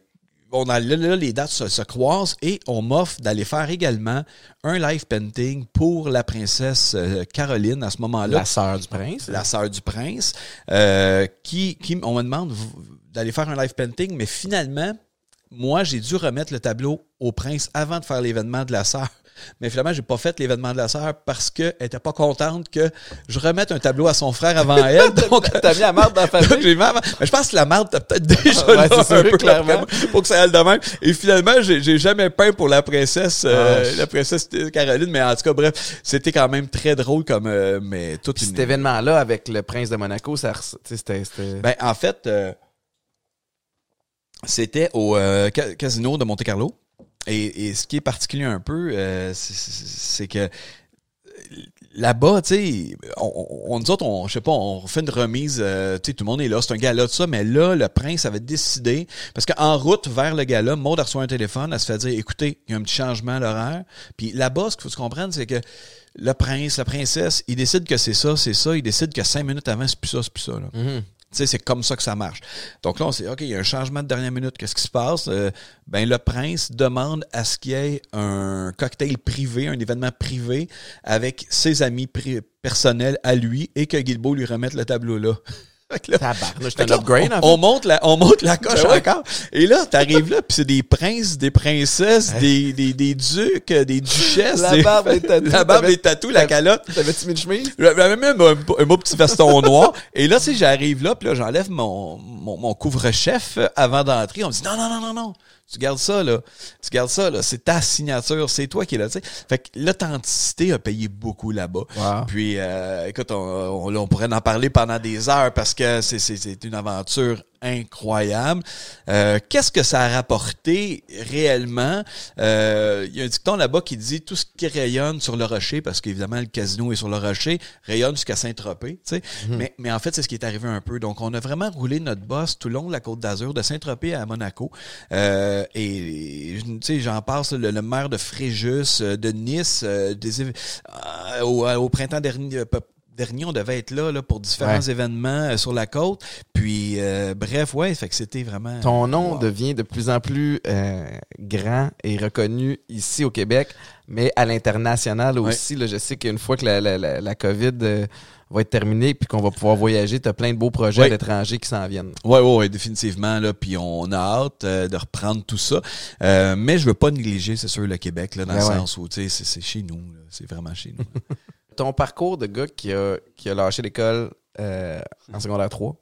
on a, là, les dates se, se croisent et on m'offre d'aller faire également un live painting pour la princesse euh, Caroline à ce moment-là La sœur du prince. la sœur du prince, euh, qui, qui, on me demande d'aller faire un live painting, mais finalement, moi, j'ai dû remettre le tableau au prince avant de faire l'événement de la sœur. Mais finalement, j'ai pas fait l'événement de la sœur parce qu'elle était pas contente que je remette un tableau à son frère avant <laughs> elle. Donc, T'as mis la marde dans la famille? j'ai mis mais je pense que la marde t'as peut-être déjà Ouais, là, c'est un sûr, peu clairement. pour que ça aille de même. Et finalement, j'ai j'ai jamais peint pour la princesse, euh, Ah, la princesse Caroline, mais en tout cas, bref, c'était quand même très drôle comme, euh, mais une. cet événement-là avec le prince de Monaco, ça, c'était, Ben, en fait, euh, c'était au euh, ca- casino de Monte Carlo. Et, et ce qui est particulier un peu, euh, c'est- que là-bas, tu sais, on, on, nous autres, on, je sais pas, on fait une remise, euh, tu sais, tout le monde est là, c'est un gala, tout ça, mais là, le prince avait décidé, parce qu'en route vers le gala, Maud reçoit un téléphone, elle se fait dire, écoutez, il y a un petit changement à l'horaire. Puis là-bas, ce qu'il faut se comprendre, c'est que le prince, la princesse, il décide que c'est ça, c'est ça, il décide que cinq minutes avant, c'est plus ça, c'est plus ça, là. Mhm. Tu c'est comme ça que ça marche. Donc là, on s'est OK, il y a un changement de dernière minute. Qu'est-ce qui se passe? Euh, ben, le prince demande à ce qu'il y ait un cocktail privé, un événement privé avec ses amis personnels à lui et que Guilbeault lui remette le tableau là. C'est un en on, fait. on monte la, on monte la coche Ben ouais. encore. Et là, t'arrives là, puis c'est des princes, des princesses, des, des, des ducs, des duchesses. La des- barbe, les tatous. <laughs> La barbe, T'avais- les tatous, la calotte. T'avais-tu mis une chemise? J'avais même un, un beau petit veston <laughs> noir. Et là, tu sais, j'arrive là, puis là, j'enlève mon, mon, mon couvre-chef avant d'entrer. On me dit, non, non, non, non, non. Tu gardes ça, là. Tu gardes ça, là. C'est ta signature. C'est toi qui est là, tu sais. Fait que l'authenticité a payé beaucoup là-bas. Wow. Puis, euh, écoute, on, on, on pourrait en parler pendant des heures parce que c'est, c'est, c'est une aventure incroyable. Euh, qu'est-ce que ça a rapporté réellement? Euh, Il y a un dicton là-bas qui dit tout ce qui rayonne sur le rocher, parce qu'évidemment, le casino est sur le rocher, rayonne jusqu'à Saint-Tropez. tu sais. mais, mais en fait, c'est ce qui est arrivé un peu. Donc, on a vraiment roulé notre boss tout le long de la Côte d'Azur, de Saint-Tropez à Monaco. Euh, et, tu sais, j'en passe, le, le maire de Fréjus, euh, de Nice, euh, des, euh, au, au printemps dernier, dernier, on devait être là, là pour différents Ouais. événements euh, sur la côte. Puis, euh, bref, ouais, fait que c'était vraiment... Ton nom Wow. devient de plus en plus euh, grand et reconnu ici au Québec, mais à l'international aussi. Là, je sais qu'une fois que la, la, la, la COVID euh, va être terminée puis qu'on va pouvoir voyager, tu as plein de beaux projets à l'étranger qui s'en viennent. Ouais, ouais, ouais, définitivement. Là, puis on a hâte euh, de reprendre tout ça. Euh, mais je veux pas négliger, c'est sûr, le Québec, là, dans Ben le ouais. sens où, tu sais, c'est- chez nous. C'est vraiment chez nous. <laughs> Ton parcours de gars qui a, qui a lâché l'école euh, en secondaire 3,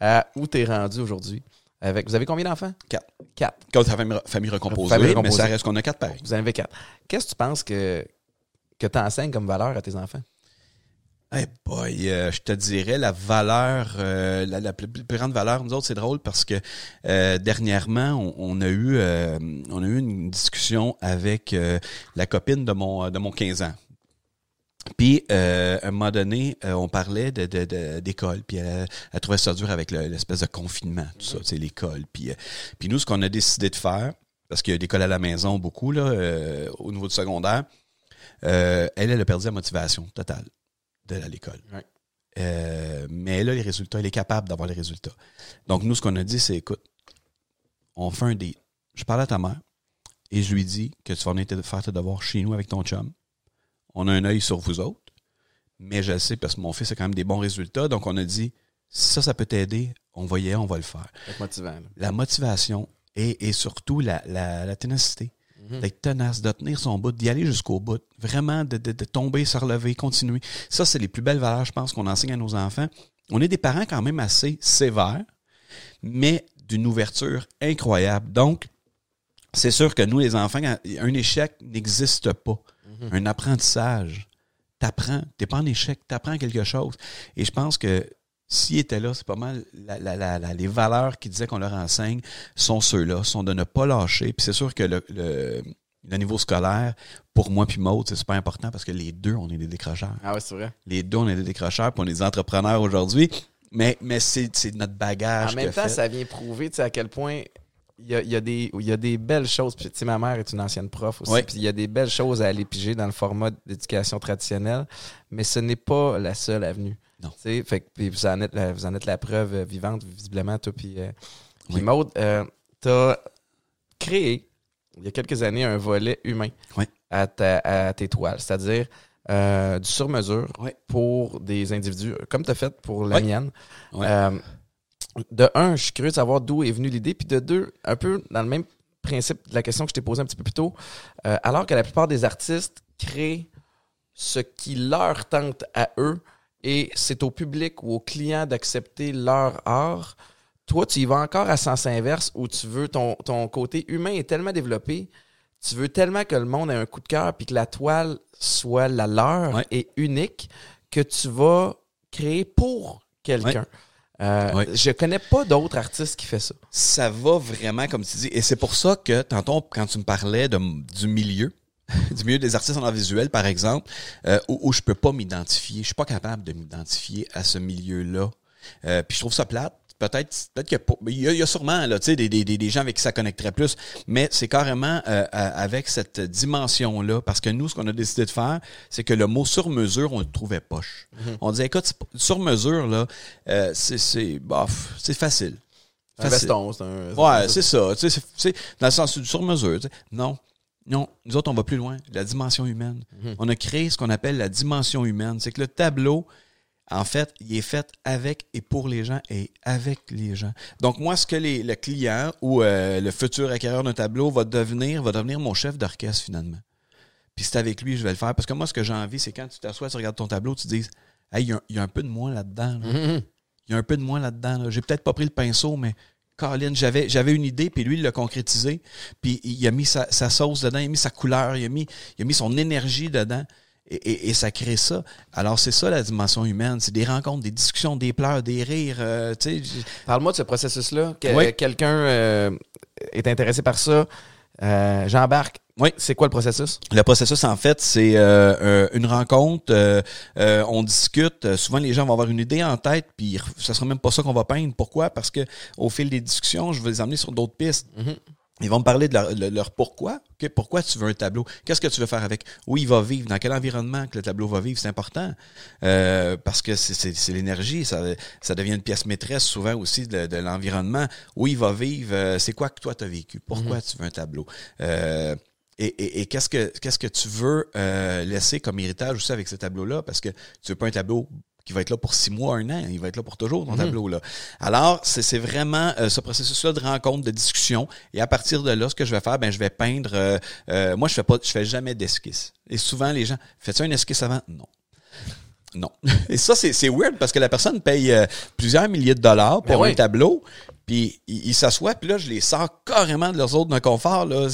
à où t'es rendu aujourd'hui, Avec, vous avez combien d'enfants? Quatre. Quatre. Quand ta famille, famille recomposée, Famille mais recomposée. ça reste qu'on a quatre pareils. Vous en avez quatre. Qu'est-ce que tu penses que, que tu enseignes comme valeur à tes enfants? Eh boy, euh, je te dirais la valeur, euh, la, la plus, grande valeur, nous autres, c'est drôle parce que euh, dernièrement, on, on a eu on a eu une discussion avec la copine de mon de mon 15 ans. Puis, euh, à un moment donné, euh, on parlait de, de, de- d'école, puis elle, elle trouvait ça dur avec le- l'espèce de confinement, tout ça, tu sais, l'école. Puis, euh, puis nous, ce qu'on a décidé de faire, parce qu'il y a l'école à la maison beaucoup, là, euh, au niveau du secondaire, euh, elle, elle a perdu la motivation totale d'aller à l'école. Ouais. Euh, mais elle a les résultats, elle est capable d'avoir les résultats. Donc, nous, ce qu'on a dit, c'est, écoute, on fait un deal. Je parle à ta mère et je lui dis que tu vas venir faire tes devoirs chez nous avec ton chum. On a un œil sur vous autres, mais je le sais parce que mon fils a quand même des bons résultats. Donc, on a dit, si ça, ça peut t'aider, on va y aller, on va le faire. Motivant. La motivation et, et surtout la, la, la ténacité. Mhm. D'être tenace, de tenir son bout, d'y aller jusqu'au bout. Vraiment, de, de, de tomber, se relever, continuer. Ça, c'est les plus belles valeurs, je pense, qu'on enseigne à nos enfants. On est des parents quand même assez sévères, mais d'une ouverture incroyable. Donc, c'est sûr que nous, les enfants, un échec n'existe pas. Un apprentissage. T'apprends. T'es pas en échec, t'apprends quelque chose. Et je pense que s'ils étaient là, c'est pas mal la- la- la- la- les valeurs qu'ils disaient qu'on leur enseigne sont ceux-là, sont de ne pas lâcher. Puis c'est sûr que le, le, le niveau scolaire, pour moi puis Maud, c'est super important parce que les deux, on est des décrocheurs. Ah ouais, c'est vrai. Les deux, on est des décrocheurs, puis on est des entrepreneurs aujourd'hui. Mais, mais c'est c'est notre bagage. En même temps, fait. ça vient prouver à quel point il y a, il y, a des- il y a des belles choses. Puis, tu sais, ma mère est une ancienne prof aussi. Puis il y a des belles choses à aller piger dans le format d'éducation traditionnelle, mais ce n'est pas la seule avenue. Non. Tu sais, fait que, puis vous, en êtes la, vous en êtes la preuve euh, vivante, visiblement, toi. Puis, euh. Maude, euh, t'as créé, il y a quelques années, un volet humain Oui. à, ta- à tes toiles, c'est-à-dire euh, du sur-mesure Oui. pour des individus, comme tu as fait pour la Oui. mienne. Oui. Euh, de un, je suis curieux de savoir d'où est venue l'idée. Puis de deux, un peu dans le même principe de la question que je t'ai posée un petit peu plus tôt, euh, alors que la plupart des artistes créent ce qui leur tente à eux et c'est au public ou aux clients d'accepter leur art, toi, tu y vas encore à sens inverse où tu veux ton, ton côté humain est tellement développé, tu veux tellement que le monde ait un coup de cœur puis que la toile soit la leur Ouais. et unique que tu vas créer pour quelqu'un. Euh, Ouais. Je connais pas d'autres artistes qui fait ça. ça va vraiment, comme tu dis. Et c'est pour ça que, tantôt, quand tu me parlais de, du milieu, <laughs> du milieu des artistes en art visuel, par exemple, euh, où, où je peux pas m'identifier, je suis pas capable de m'identifier à ce milieu-là. Euh, puis je trouve ça plate. Peut-être peut-être qu'il y y, a, sûrement là, tu sais, des, des, des- des gens avec qui ça connecterait plus, mais c'est carrément euh, à- avec cette dimension-là, parce que nous, ce qu'on a décidé de faire, c'est que le mot sur mesure, on le trouvait poche. On disait, écoute, c'est pas- sur mesure, là, euh, c'est c'est bof, c'est facile. Un c'est un. Ouais, c'est ça. Tu sais, c'est- dans le sens du sur-mesure. Non. Non. Nous autres, on va plus loin. La dimension humaine. Mhm. On a créé ce qu'on appelle la dimension humaine. C'est que le tableau, en fait, il est fait avec et pour les gens et avec les gens. Donc, moi, ce que les, le client ou euh, le futur acquéreur d'un tableau va devenir, va devenir mon chef d'orchestre, finalement. Puis c'est avec lui que je vais le faire. Parce que moi, ce que j'ai envie, c'est quand tu t'assois, tu regardes ton tableau, tu te dis Hey, il y, a un- il y a un peu de moi là-dedans. là. Mhm. Il y a un peu de moi là-dedans. là. J'ai peut-être pas pris le pinceau, mais Colin, j'avais, j'avais une idée, puis lui, il l'a concrétisé. Puis il a mis sa, sa sauce dedans, il a mis sa couleur, il a mis, il a mis son énergie dedans. Et, et- et ça crée ça. Alors, c'est ça la dimension humaine. C'est des rencontres, des discussions, des pleurs, des rires. euh, Parle-moi de ce processus-là. Que- Oui. Quelqu'un euh, est intéressé par ça. Euh, J'embarque. Oui. C'est quoi le processus? Le processus, en fait, c'est euh, euh, une rencontre. euh, euh, on discute. Euh, souvent, les gens vont avoir une idée en tête, puis ça sera même pas ça qu'on va peindre. Pourquoi? Parce que au fil des discussions, je vais les amener sur d'autres pistes. Mhm. Ils vont me parler de leur, de leur pourquoi. Pourquoi tu veux un tableau? Qu'est-ce que tu veux faire avec? Où il va vivre? Dans quel environnement que le tableau va vivre? C'est important. Euh, parce que c'est- l'énergie. Ça, ça devient une pièce maîtresse souvent aussi de, de l'environnement. Où il va vivre? Euh, c'est quoi que toi tu as vécu? Pourquoi tu veux un tableau? Euh, et, et, et qu'est-ce que qu'est-ce que tu veux euh, laisser comme héritage aussi avec ce tableau-là? Parce que tu veux pas un tableau qui va être là pour six mois, un an, il va être là pour toujours, ton tableau-là. Alors, c'est vraiment euh, ce processus-là de rencontre, de discussion. Et à partir de là, ce que je vais faire, ben je vais peindre. euh, euh, moi, je fais pas, je fais jamais d'esquisse. Et souvent, les gens, fais-tu un esquisse avant? Non. Non. <laughs> Et ça, c'est weird parce que la personne paye plusieurs milliers de dollars pour Ben oui. un tableau. Puis ils s'assoient, puis là, je les sors carrément de leur zone de confort, là.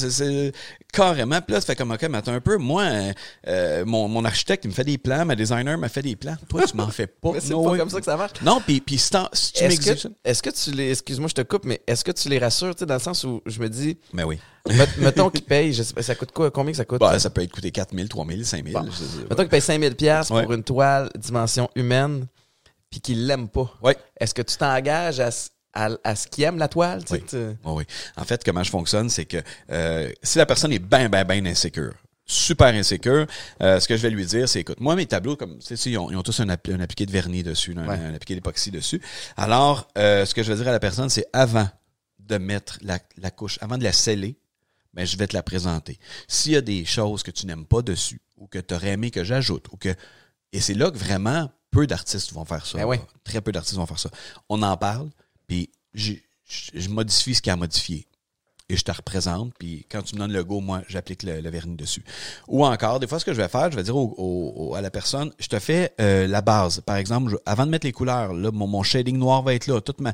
Carrément. Puis là, ça fait comme, OK, mais attends un peu. Moi, euh, euh, mon, mon architecte, il me fait des plans, ma designer m'a fait des plans. Toi, tu m'en fais pas. <laughs> Mais c'est No pas way. comme ça que ça marche. Non, puis, puis si, tu Est-ce que, est-ce que tu les. Excuse-moi, je te coupe, mais est-ce que tu les rassures, tu sais, dans le sens où je me dis, Mais oui. met- mettons qu'ils payent, je sais pas, ça coûte quoi? Combien que ça coûte? Bah, ça peut être coûté 4 000, 3 000, 5 000. Bon. je sais pas. Mettons qu'ils payent 5000$ piastres Ouais. pour une toile dimension humaine, puis qu'ils l'aiment pas. Ouais. Est-ce que tu t'engages à, à, à ce qu'ils aiment la toile? tu sais, Oui. tu- Oui, oui. En fait, comment je fonctionne, c'est que euh, si la personne est bien, bien, bien insécure, super insécure, euh, ce que je vais lui dire, c'est écoute, moi, mes tableaux, comme tu sais, ils ont, ils ont tous un, appli- un appliqué de vernis dessus, un, appliqué d'époxy dessus. Alors, euh, ce que je vais dire à la personne, c'est avant de mettre la, la couche, avant de la sceller, ben, je vais te la présenter. S'il y a des choses que tu n'aimes pas dessus, ou que tu aurais aimé que j'ajoute, ou que. Et c'est là que vraiment peu d'artistes vont faire ça. Ben. Très peu d'artistes vont faire ça. On en parle, puis je modifie ce qu'il a à modifier. Et je te représente, puis quand tu me donnes le go, moi, j'applique le, le vernis dessus. Ou encore, des fois, ce que je vais faire, je vais dire au- au- au- à la personne, je te fais euh, la base. Par exemple, je- avant de mettre les couleurs, là, mon, mon shading noir va être là. Toute ma,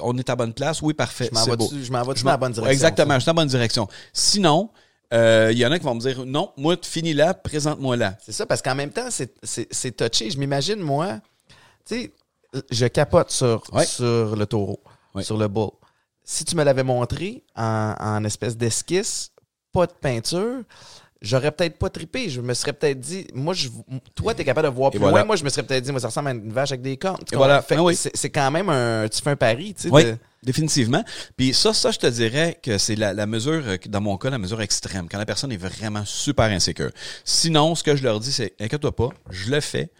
on est à bonne place? Oui, parfait. Je m'en Je dans la bonne direction? Exactement, je suis dans la bonne direction. Sinon, euh, il y en a qui vont me dire, non, moi, finis là, présente-moi là. C'est ça, parce qu'en même temps, c'est touché. Je m'imagine, moi, tu sais, je capote sur, Ouais. sur le taureau, Ouais. sur le bull. Si tu me l'avais montré en, en espèce d'esquisse, pas de peinture, j'aurais peut-être pas trippé. Je me serais peut-être dit, moi, je, toi, tu es capable de voir plus voilà. loin. Moi, je me serais peut-être dit, moi, ça ressemble à une vache avec des cornes. Voilà. Ah oui. c'est- quand même un. Tu fais un pari, tu sais. Oui, de- définitivement. Puis ça, ça, je te dirais que c'est la, la mesure, euh, dans mon cas, la mesure extrême, quand la personne est vraiment super insécure. Sinon, ce que je leur dis, c'est, inquiète-toi pas, je le fais.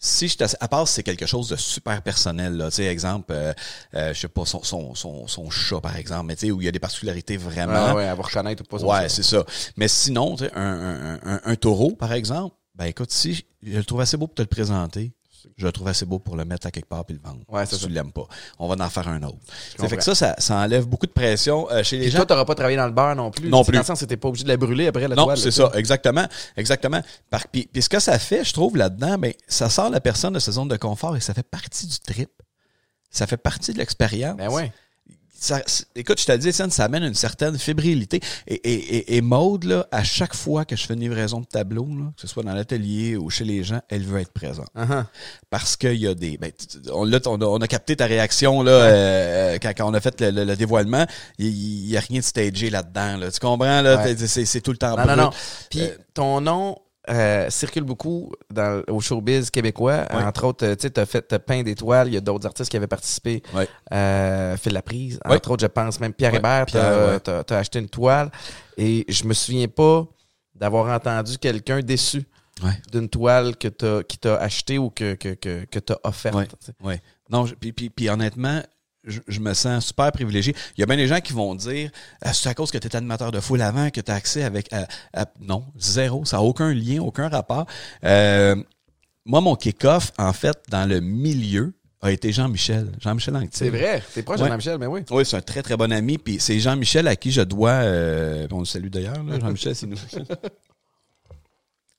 Si je à part si c'est quelque chose de super personnel, là, tu sais, exemple, euh, euh, je sais pas, son, son, son, son chat, par exemple, mais tu sais, où il y a des particularités vraiment. Ah ouais, elle va reconnaître ou pas. son Ouais, c'est ça. Mais sinon, tu sais, un, un, un, un taureau, par exemple, ben écoute, si je le trouve assez beau pour te le présenter, je le trouve assez beau pour le mettre à quelque part puis le vendre. Ouais, si ça. tu l'aimes pas. On va en faire un autre. Fait que ça, ça, ça enlève beaucoup de pression euh, chez les Puis gens. toi, t'auras pas travaillé dans le beurre non plus. Non plus. Dans le sens, c'était pas obligé de la brûler après la Non, toile. c'est ça, exactement, exactement. Par, puis, puis ce que ça fait, je trouve là-dedans, ben ça sort la personne de sa zone de confort et ça fait partie du trip. Ça fait partie de l'expérience. Ben ouais. Ça- écoute, je te dis, Étienne, ça amène une certaine fébrilité. Et, et, et, et Maude, là, à chaque fois que je fais une livraison de tableau, là, que ce soit dans l'atelier ou chez les gens, elle veut être présente. Uh-huh. Parce qu'il y a des... Ben, on, là, on, a, on a capté ta réaction là, euh, quand, quand on a fait le, le- le dévoilement. Il n'y a rien de stagé là-dedans. Là. Tu comprends? Là? Ouais. C'est, tout le temps Non, non, non. Puis Euh, ton nom euh, circule beaucoup dans, au showbiz québécois. Ouais. Entre autres, euh, tu t'as fait, t'as peint des toiles. Il y a d'autres artistes qui avaient participé. Ouais. Euh, Phil Laprise. Ouais. Entre autres, je pense même Pierre Hébert. T'as- t'as acheté une toile. Et je me souviens pas d'avoir entendu quelqu'un déçu d'une toile que t'as, qui t'a acheté ou que, que, que, que offerte. Tu sais. Ouais. Non, je- puis, puis, puis honnêtement, je, je me sens super privilégié. Il y a bien des gens qui vont dire Ah, c'est à cause que tu es animateur de foule avant que tu as accès avec. à- à- Non, zéro. Ça n'a aucun lien, aucun rapport. Euh, moi, mon kick-off, en fait, dans le milieu, a été Jean-Michel. Jean-Michel Anctil. C'est vrai. T'es proche Ouais. de Jean-Michel, mais oui. Oui, c'est un très, très bon ami. Puis c'est Jean-Michel à qui je dois. euh, on le salue d'ailleurs, Jean-Michel, c'est nous. <laughs>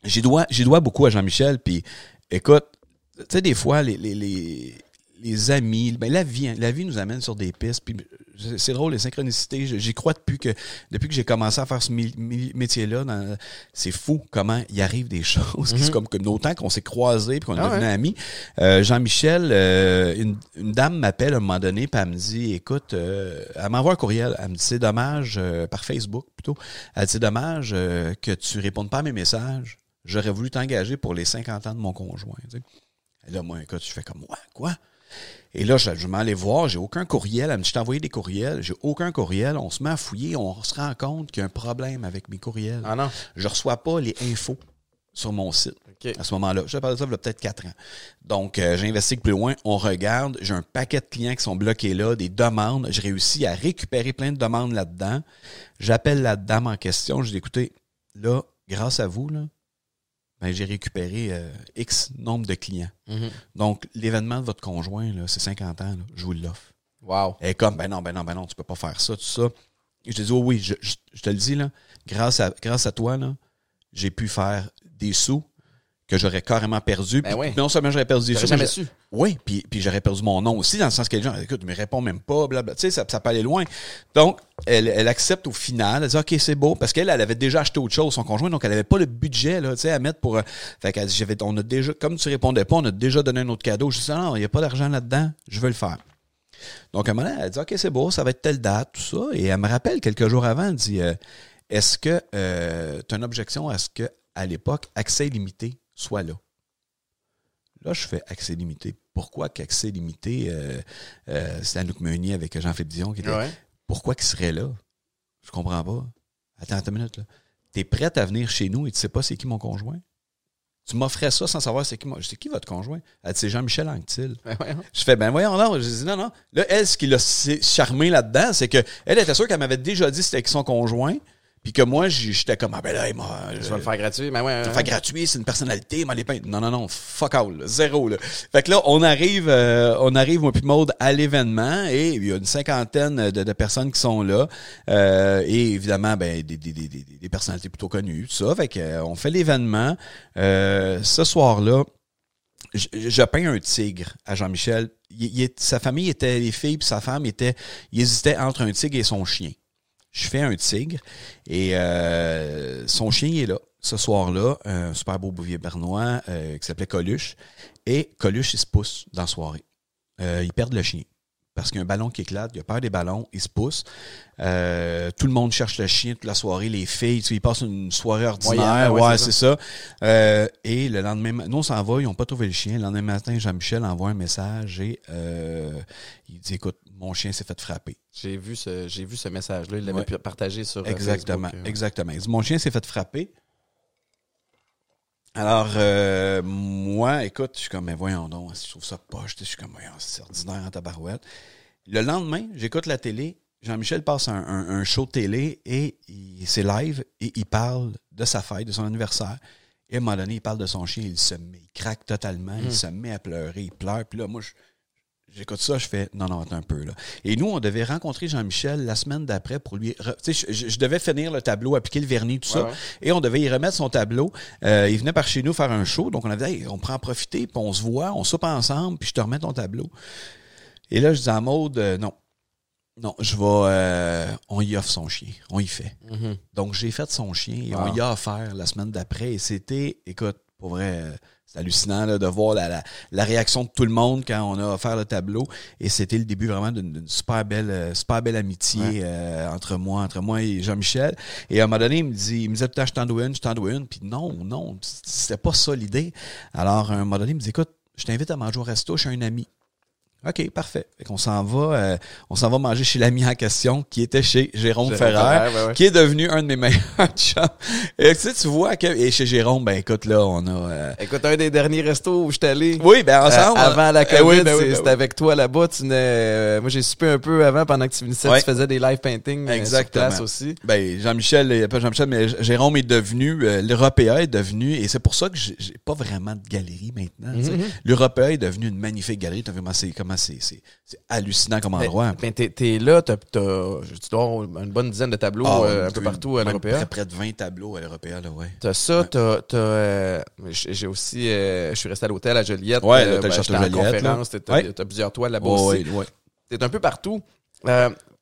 J'y dois, beaucoup à Jean-Michel. Puis écoute, tu sais, des fois, les, les, les, les amis, ben, la vie, hein, la vie nous amène sur des pistes. Puis c'est drôle, les synchronicités. J'y crois depuis que depuis que j'ai commencé à faire ce métier-là. C'est fou comment il arrive des <laughs> choses. qui sont comme, comme autant qu'on s'est croisés puis qu'on est Ah devenus ouais. amis. Euh, Jean-Michel, euh, une, une dame m'appelle à un moment donné puis elle me dit, écoute, euh, elle m'envoie un courriel. Elle me dit, c'est dommage, euh, par Facebook plutôt. Elle dit, c'est dommage euh, que tu répondes pas à mes messages. J'aurais voulu t'engager pour les 50 ans de mon conjoint. tu sais. Et là, moi, écoute, je fais comme, ouais, quoi? Et là, je, je m'en allais voir, j'ai aucun courriel. Elle me dit, je t'ai envoyé des courriels, j'ai aucun courriel. On se met à fouiller, on se rend compte qu'il y a un problème avec mes courriels. Ah non. Je reçois pas les infos sur mon site à ce moment-là. Je parle de ça il y a peut-être quatre ans. Donc, euh, j'investigue plus loin, on regarde, j'ai un paquet de clients qui sont bloqués là, des demandes. J'ai réussi à récupérer plein de demandes là-dedans. J'appelle la dame en question, je dis, écoutez, là, grâce à vous, là, ben, j'ai récupéré euh, X nombre de clients. Mhm. Donc, l'événement de votre conjoint, c'est 50 ans, là, je vous l'offre. Wow. Est comme, ben non, ben non, ben non, tu peux pas faire ça, tout ça. Et je te dis, oh oui, je, je- je te le dis, là, grâce à, grâce à toi, là, j'ai pu faire des sous que j'aurais carrément perdu. Ben oui. Non seulement j'aurais perdu mais jamais j'a- su. oui, puis, puis j'aurais perdu mon nom aussi, dans le sens que les gens, écoute, me répond même pas, blablabla. Tu sais, ça, ça peut aller loin. Donc, elle, elle accepte au final, elle dit, OK, c'est beau, parce qu'elle, elle avait déjà acheté autre chose, son conjoint, donc elle avait pas le budget, là, tu sais, à mettre pour. euh, fait qu'elle dit, j'avais, on a déjà, comme tu répondais pas, on a déjà donné un autre cadeau. Je dis, non, il n'y a pas d'argent là-dedans, je veux le faire. Donc, à un moment elle dit, OK, c'est beau, ça va être telle date, tout ça. Et elle me rappelle quelques jours avant, elle dit, euh, est-ce que tu as une objection à ce que, à l'époque, accès limité soit là? Là, je fais accès limité. Pourquoi qu'accès limité, euh, euh, c'est Anouk Meunier avec Jean-Philippe Dion qui était. Ouais. Pourquoi qu'il serait là? Je comprends pas. Attends, attends une minute. là. T'es prête à venir chez nous et tu sais pas c'est qui mon conjoint? Tu m'offrais ça sans savoir c'est qui mon. Sais qui votre conjoint? Elle dit c'est Jean-Michel Anctil. Ben. Je fais, ben voyons, non. Je dis, non, non. Là, elle, ce qui l'a charmé là-dedans, c'est que elle était sûre qu'elle m'avait déjà dit c'était avec son conjoint, puis que moi, j'étais comme, ah ben là, il m'a- Tu vas le faire gratuit. Ben ouais. ça ouais. fait gratuit, c'est une personnalité, m'a les peindre. Non, non, non, fuck all, là, zéro. Là. Fait que là, on arrive, euh, on arrive, moi puis Maude, à l'événement et il y a une cinquantaine de, de personnes qui sont là. Euh, et évidemment, ben, des, des, des, des, des personnalités plutôt connues, tout ça. Fait que, euh, on fait l'événement. Euh, ce soir-là, je, je peins un tigre à Jean-Michel. Il- il sa famille était, les filles puis sa femme étaient, ils hésitaient entre un tigre et son chien. Je fais un tigre et euh, son chien est là ce soir-là, un super beau bouvier bernois euh, qui s'appelait Coluche. Et Coluche, il se pousse dans la soirée. Euh, ils perdent le chien. Parce qu'il y a un ballon qui éclate, il a peur des ballons, il se pousse. Euh, tout le monde cherche le chien toute la soirée, les filles, tu sais, ils passent une soirée ordinaire. Ouais, ouais, c'est ça. Euh, et le lendemain, ma- nous on s'en va, ils n'ont pas trouvé le chien. Le lendemain matin, Jean-Michel envoie un message et euh, il dit Écoute, mon chien s'est fait frapper. J'ai vu ce, j'ai vu ce message-là. Il l'avait Ouais. partagé sur. euh, Exactement, Facebook, euh. exactement. Il dit, mon chien s'est fait frapper. Alors, euh, moi, écoute, je suis comme, mais voyons donc, je trouve ça poche. Je suis comme, voyons, c'est ordinaire en tabarouette. Le lendemain, j'écoute la télé. Jean-Michel passe un, un- un show de télé et il- c'est live et il parle de sa fête, de son anniversaire. Et à un moment donné, il parle de son chien, il se met, il craque totalement, il se met à pleurer, il pleure. Puis là, moi, je, J'écoute ça, je fais non, non, attends un peu. Là. Et nous, on devait rencontrer Jean-Michel la semaine d'après pour lui. re- Tu sais, je, je- je devais finir le tableau, appliquer le vernis, tout ça. Ouais, ouais. Et on devait y remettre son tableau. Euh, il venait par chez nous faire un show. Donc, on avait dit, Hey, on prend en profiter, puis on se voit, on soupe ensemble, puis je te remets ton tableau. Et là, je dis à Maude, euh, non. Non, je vais. euh, on y offre son chien. On y fait. Mhm. Donc, j'ai fait son chien et Wow. on y a offert la semaine d'après. Et c'était, écoute, pour vrai, euh, c'est hallucinant là, de voir la, la, la réaction de tout le monde quand on a offert le tableau. Et c'était le début vraiment d'une super belle, euh, super belle amitié Ouais. euh, entre moi, entre moi et Jean-Michel. Et à un moment donné, il me dit, il me disait temps, je t'en dois une, je t'en dois une. Puis non, non, c'était pas ça l'idée. Alors, à un moment donné, il me dit, écoute, je t'invite à manger au resto chez un ami. OK, parfait. Fait qu'on s'en va, euh, on s'en va manger chez l'ami en question qui était chez Jérôme, Jérôme Ferrer, Ferrer, ouais, ouais. qui est devenu un de mes meilleurs <laughs> chums. Et tu sais, tu vois que et chez Jérôme, ben écoute là, on a euh, Écoute, un des derniers restos où je suis allé. oui, ben ensemble Euh, avant la Eh COVID, oui, ben oui, ben c'était oui. avec toi là-bas. Tu venais, moi, j'ai soupé un peu avant pendant que tu finissais. Ouais. Tu faisais des live paintings euh, sur Exactement. place aussi. Ben, Jean-Michel, pas Jean-Michel, mais Jérôme est devenu, l'Européa est devenu, et c'est pour ça que j'ai pas vraiment de galerie maintenant. L'Européa est devenu une magnifique galerie. T'as vu c'est, comment c'est, c'est, hallucinant comme endroit. Ben, t'es, t'es là, t'as, t'as- tu dois avoir une bonne dizaine de tableaux Ah, euh, un peu partout à même l'Européen. Près, près de 20 tableaux à l'Européa, là, ouais. T'as ça, Ouais. t'as, euh, j'ai aussi, euh, je suis resté à l'hôtel à Joliette. Ouais, euh, l'hôtel ben, Joliette, conférence, t'as, Ouais. plusieurs toiles là-bas Oh, aussi. ouais. T'es un peu partout.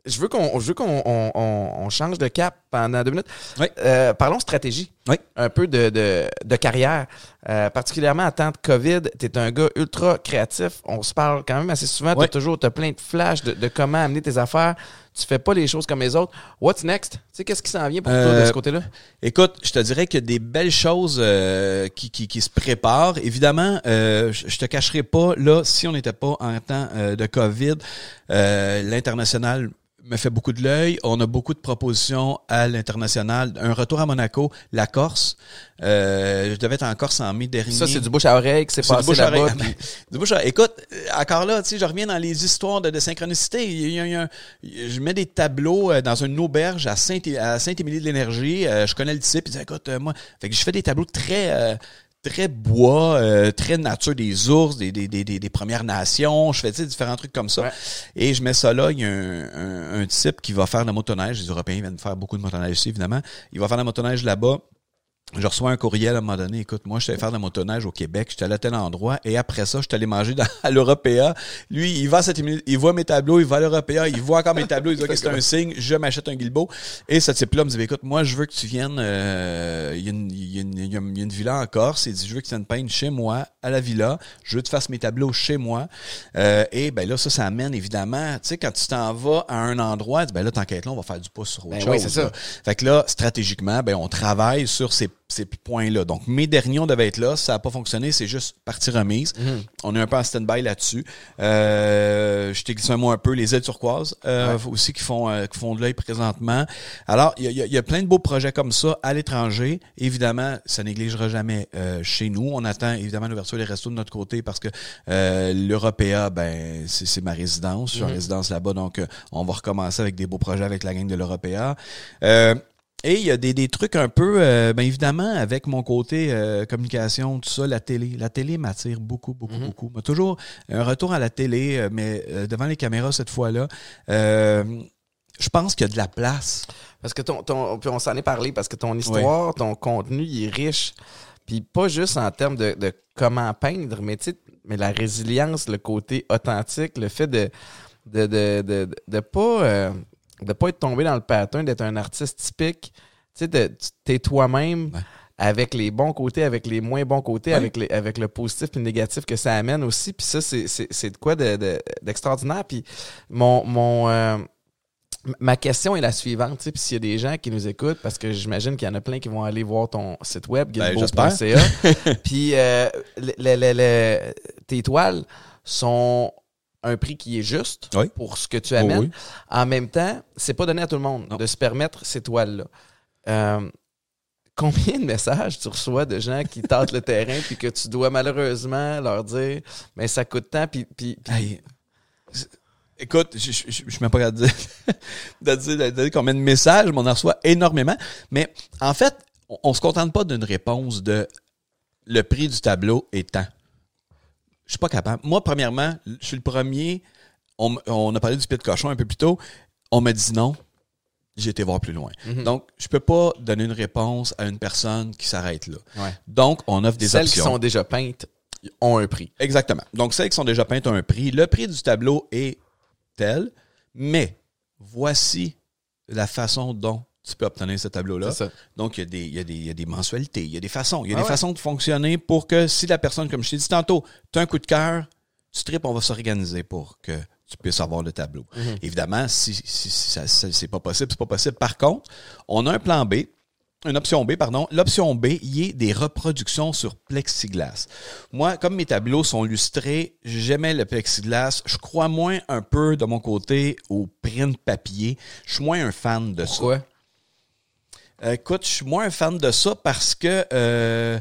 Je veux qu'on, on, on- on change de cap pendant deux minutes. Oui. Parlons stratégie. Oui. Un peu de, de, de carrière. Euh, particulièrement en temps de COVID, tu es un gars ultra créatif. On se parle quand même assez souvent. Tu as toujours t'as plein de flashs de, de comment amener tes affaires. Tu fais pas les choses comme les autres. What's next? Tu sais, qu'est-ce qui s'en vient pour toi de Euh, ce côté-là? Écoute, je te dirais qu'il y a des belles choses euh, qui, qui, qui se préparent. Évidemment, euh, je, te cacherai pas, là, si on n'était pas en temps euh, de COVID, euh, l'international me fait beaucoup de l'œil. On a beaucoup de propositions à l'international. Un retour à Monaco, la Corse. Euh, je devais être en Corse en mai dernier. Ça, c'est du bouche à oreille s'est C'est du passé bouche à oreille. puis- <laughs> Du bouche à- Écoute, euh, encore là, tu sais, je reviens dans les histoires de, de synchronicité. Il y a- il y a un- je mets des tableaux euh, dans une auberge à Saint- à Saint-Émilie de l'Énergie. Euh, je connais le type. Il dit, écoute, moi, fait que je fais des tableaux très, euh, très bois, euh, très nature des ours, des, des, des, des, Premières Nations. Je fais, tu sais, différents trucs comme ça. Ouais. Et je mets ça là. Il y a un, un, un type qui va faire de la motoneige. Les Européens viennent faire beaucoup de motoneige ici, évidemment. Il va faire de la motoneige là-bas. Je reçois un courriel à un moment donné. Écoute, moi, je suis allé faire de motoneige au Québec. J'étais allé à tel endroit. Et après ça, je suis allé manger dans, <laughs> à l'Européa. Lui, il va à cette minute, il voit mes tableaux, il va à l'Européa, il voit encore mes tableaux, il dit que c'est un <laughs> signe, je m'achète un Guilbeault. Et ce type-là me dit, écoute, moi, je veux que tu viennes, euh, il, y a une, il, y a une, il, y a une, villa en Corse. Il dit, je veux que tu viennes peindre chez moi, à la villa. Je veux que tu fasses mes tableaux chez moi. Euh, et ben là, ça, ça amène évidemment, tu sais, quand tu t'en vas à un endroit, ben là, t'enquêtes là, on va faire du pouce sur autre Ben chose. oui, c'est ça. Fait que là, stratégiquement, ben, on travaille sur ces, ces points-là. Donc, mes derniers, on devait être là. Ça n'a pas fonctionné. C'est juste partie remise. Mhm. On est un peu en stand-by là-dessus. Euh, je t'ai glissé un mot un peu. Les ailes turquoises euh, aussi qui font, euh, qui font de l'œil présentement. Alors, il y y a- il y a plein de beaux projets comme ça à l'étranger. Évidemment, ça négligera jamais euh, chez nous. On attend évidemment l'ouverture des restos de notre côté parce que euh, l'Européa, ben, c'est c'est ma résidence. Je suis en Mhm. résidence là-bas. Donc, euh, on va recommencer avec des beaux projets avec la gang de l'Européa. Et il y a des, des trucs un peu, euh, ben évidemment, avec mon côté euh, communication, tout ça, la télé. La télé m'attire beaucoup, beaucoup, Mhm. beaucoup. Mais toujours un retour à la télé, euh, mais euh, devant les caméras cette fois-là. Je pense qu'il y a de la place. Parce que ton, ton puis on s'en est parlé, parce que ton histoire, ton contenu, il est riche. Puis pas juste en termes de, de comment peindre, mais mais la résilience, le côté authentique, le fait de de, de, de, de pas de pas être tombé dans le pattern d'être un artiste typique. Tu sais, t'es toi-même Ouais. avec les bons côtés, avec les moins bons côtés, avec, les, avec le positif et le négatif que ça amène aussi. Puis ça, c'est, de quoi de, de- d'extraordinaire. Puis mon, mon, euh, ma question est la suivante. tu sais, Puis s'il y a des gens qui nous écoutent, parce que j'imagine qu'il y en a plein qui vont aller voir ton site web, Ben, guilbeault.ca. <laughs> Puis euh, le- le- le- le- tes toiles sont un prix qui est juste Oui. pour ce que tu amènes. Oh oui. En même temps, c'est pas donné à tout le monde Non. de se permettre ces toiles-là. Euh, combien de messages tu reçois de gens qui tentent le terrain puis que tu dois malheureusement leur dire mais ça coûte tant puis, Écoute, je je suis même pas capable de dire, <laughs> de dire, de dire combien de messages, mais on en reçoit énormément. Mais en fait, on, on se contente pas d'une réponse de le prix du tableau est tant. Je suis pas capable. Moi, premièrement, je suis le premier. On, a parlé du pied de cochon un peu plus tôt. On m'a dit non. J'ai été voir plus loin. Mhm. Donc, je peux pas donner une réponse à une personne qui s'arrête là. Ouais. Donc, on offre des celles options. qui sont déjà peintes ont un prix. Exactement. Donc, celles qui sont déjà peintes ont un prix. Le prix du tableau est tel, mais voici la façon dont tu peux obtenir ce tableau-là. Donc, il y, a des, il, y a des, il y a des mensualités, il y a des façons. Il y a Ah des ouais. façons de fonctionner pour que si la personne, comme je t'ai dit tantôt, tu as un coup de cœur, tu tripes, on va s'organiser pour que tu puisses avoir le tableau. Mhm. Évidemment, si, si, si ça, ça- c'est pas possible, c'est pas possible. Par contre, on a un plan B, une option B, pardon. L'option B, il y a des reproductions sur plexiglas. Moi, comme mes tableaux sont lustrés, j'aimais le plexiglas. Je crois moins un peu de mon côté au print papier. Je suis moins un fan de ça. Pourquoi? Écoute, je suis moins un fan de ça parce que euh,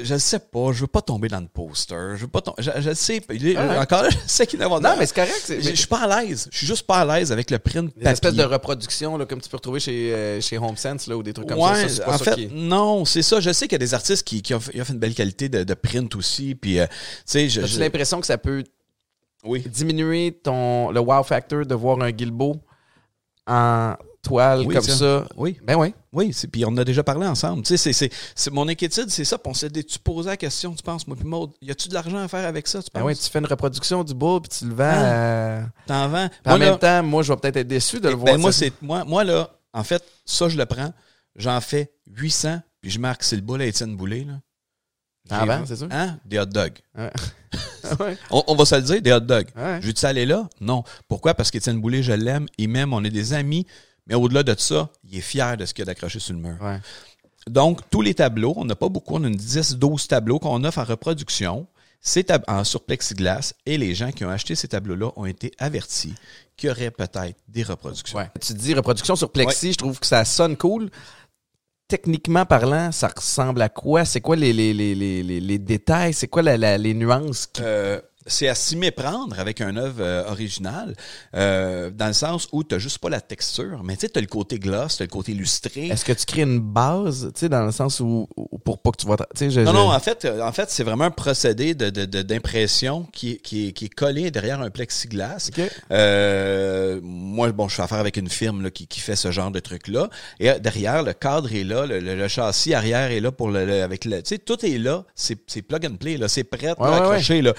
je ne sais pas, je veux pas tomber dans le poster. Je veux pas tom- je, je sais, il est- Ah encore là, <laughs> je sais qu'il Non, mais c'est correct. c'est- je, je suis pas à l'aise. Je suis juste pas à l'aise avec le print espèces papier. de reproductions là, comme tu peux retrouver chez, euh, chez HomeSense là, ou des trucs comme ouais, ça. ça. C'est pas en fait, qui non, c'est ça. Je sais qu'il y a des artistes qui, qui ont, fait- une belle qualité de, de print aussi. Puis, euh, tu sais, je, As-tu je- l'impression que ça peut oui. diminuer ton, le wow factor de voir un Guilbeault en toile Oui, comme ça? Oui, Ben oui. oui. Puis on en a déjà parlé ensemble. Tu sais, c'est, mon inquiétude, c'est ça. Puis on s'est tu posais la question, tu penses, moi puis Maud, y a-tu de l'argent à faire avec ça, tu Ben oui, tu fais une reproduction du beau puis tu le vends. Ah. à- T'en vends? En Moi, là- même temps, moi, je vais peut-être être déçu de le Ben, voir. moi, ça. c'est moi, moi là, en fait, ça je le prends. J'en fais 800, puis je marque c'est le boule à Étienne Boulay là. T'en J'ai vends, c'est sûr? Hein? Des hot dogs. Ouais. <laughs> ouais. On, on va se le dire, des hot dogs. Ouais. Je veux-tu aller là? Non. Pourquoi? Parce qu'Étienne Boulay, je l'aime, il m'aime, on est des amis, mais au-delà de ça, il est fier de ce qu'il a d'accroché sur le mur. Ouais. Donc, tous les tableaux, on n'a pas beaucoup, on a une 10-12 tableaux qu'on offre en reproduction. En sur plexiglas et les gens qui ont acheté ces tableaux-là ont été avertis qu'il y aurait peut-être des reproductions. Ouais. Tu dis reproduction sur plexi, je trouve que ça sonne cool. Techniquement parlant, ça ressemble à quoi? C'est quoi les, les, les, les, les- les détails? C'est quoi la- la- les nuances? qui- Euh, c'est à s'y méprendre avec un œuvre euh, originale, euh, dans le sens où tu juste pas la texture, mais tu sais, as le côté gloss, tu as le côté illustré. Est-ce que tu crées une base, tu sais, dans le sens où, où pour pas que tu vois... Je- Non, non, en fait, euh, en fait c'est vraiment un procédé de, de, de- d'impression qui, est- qui, est, qui est collé derrière un plexiglas. Euh, moi, bon, je fais affaire avec une firme là, qui, qui fait ce genre de truc-là. Et euh, derrière, le cadre est là, le, le- le châssis arrière est là pour le, le- avec le. Tu sais, tout est là. C'est, plug and play, là. C'est prêt là, Ouais, ouais, accroché, là.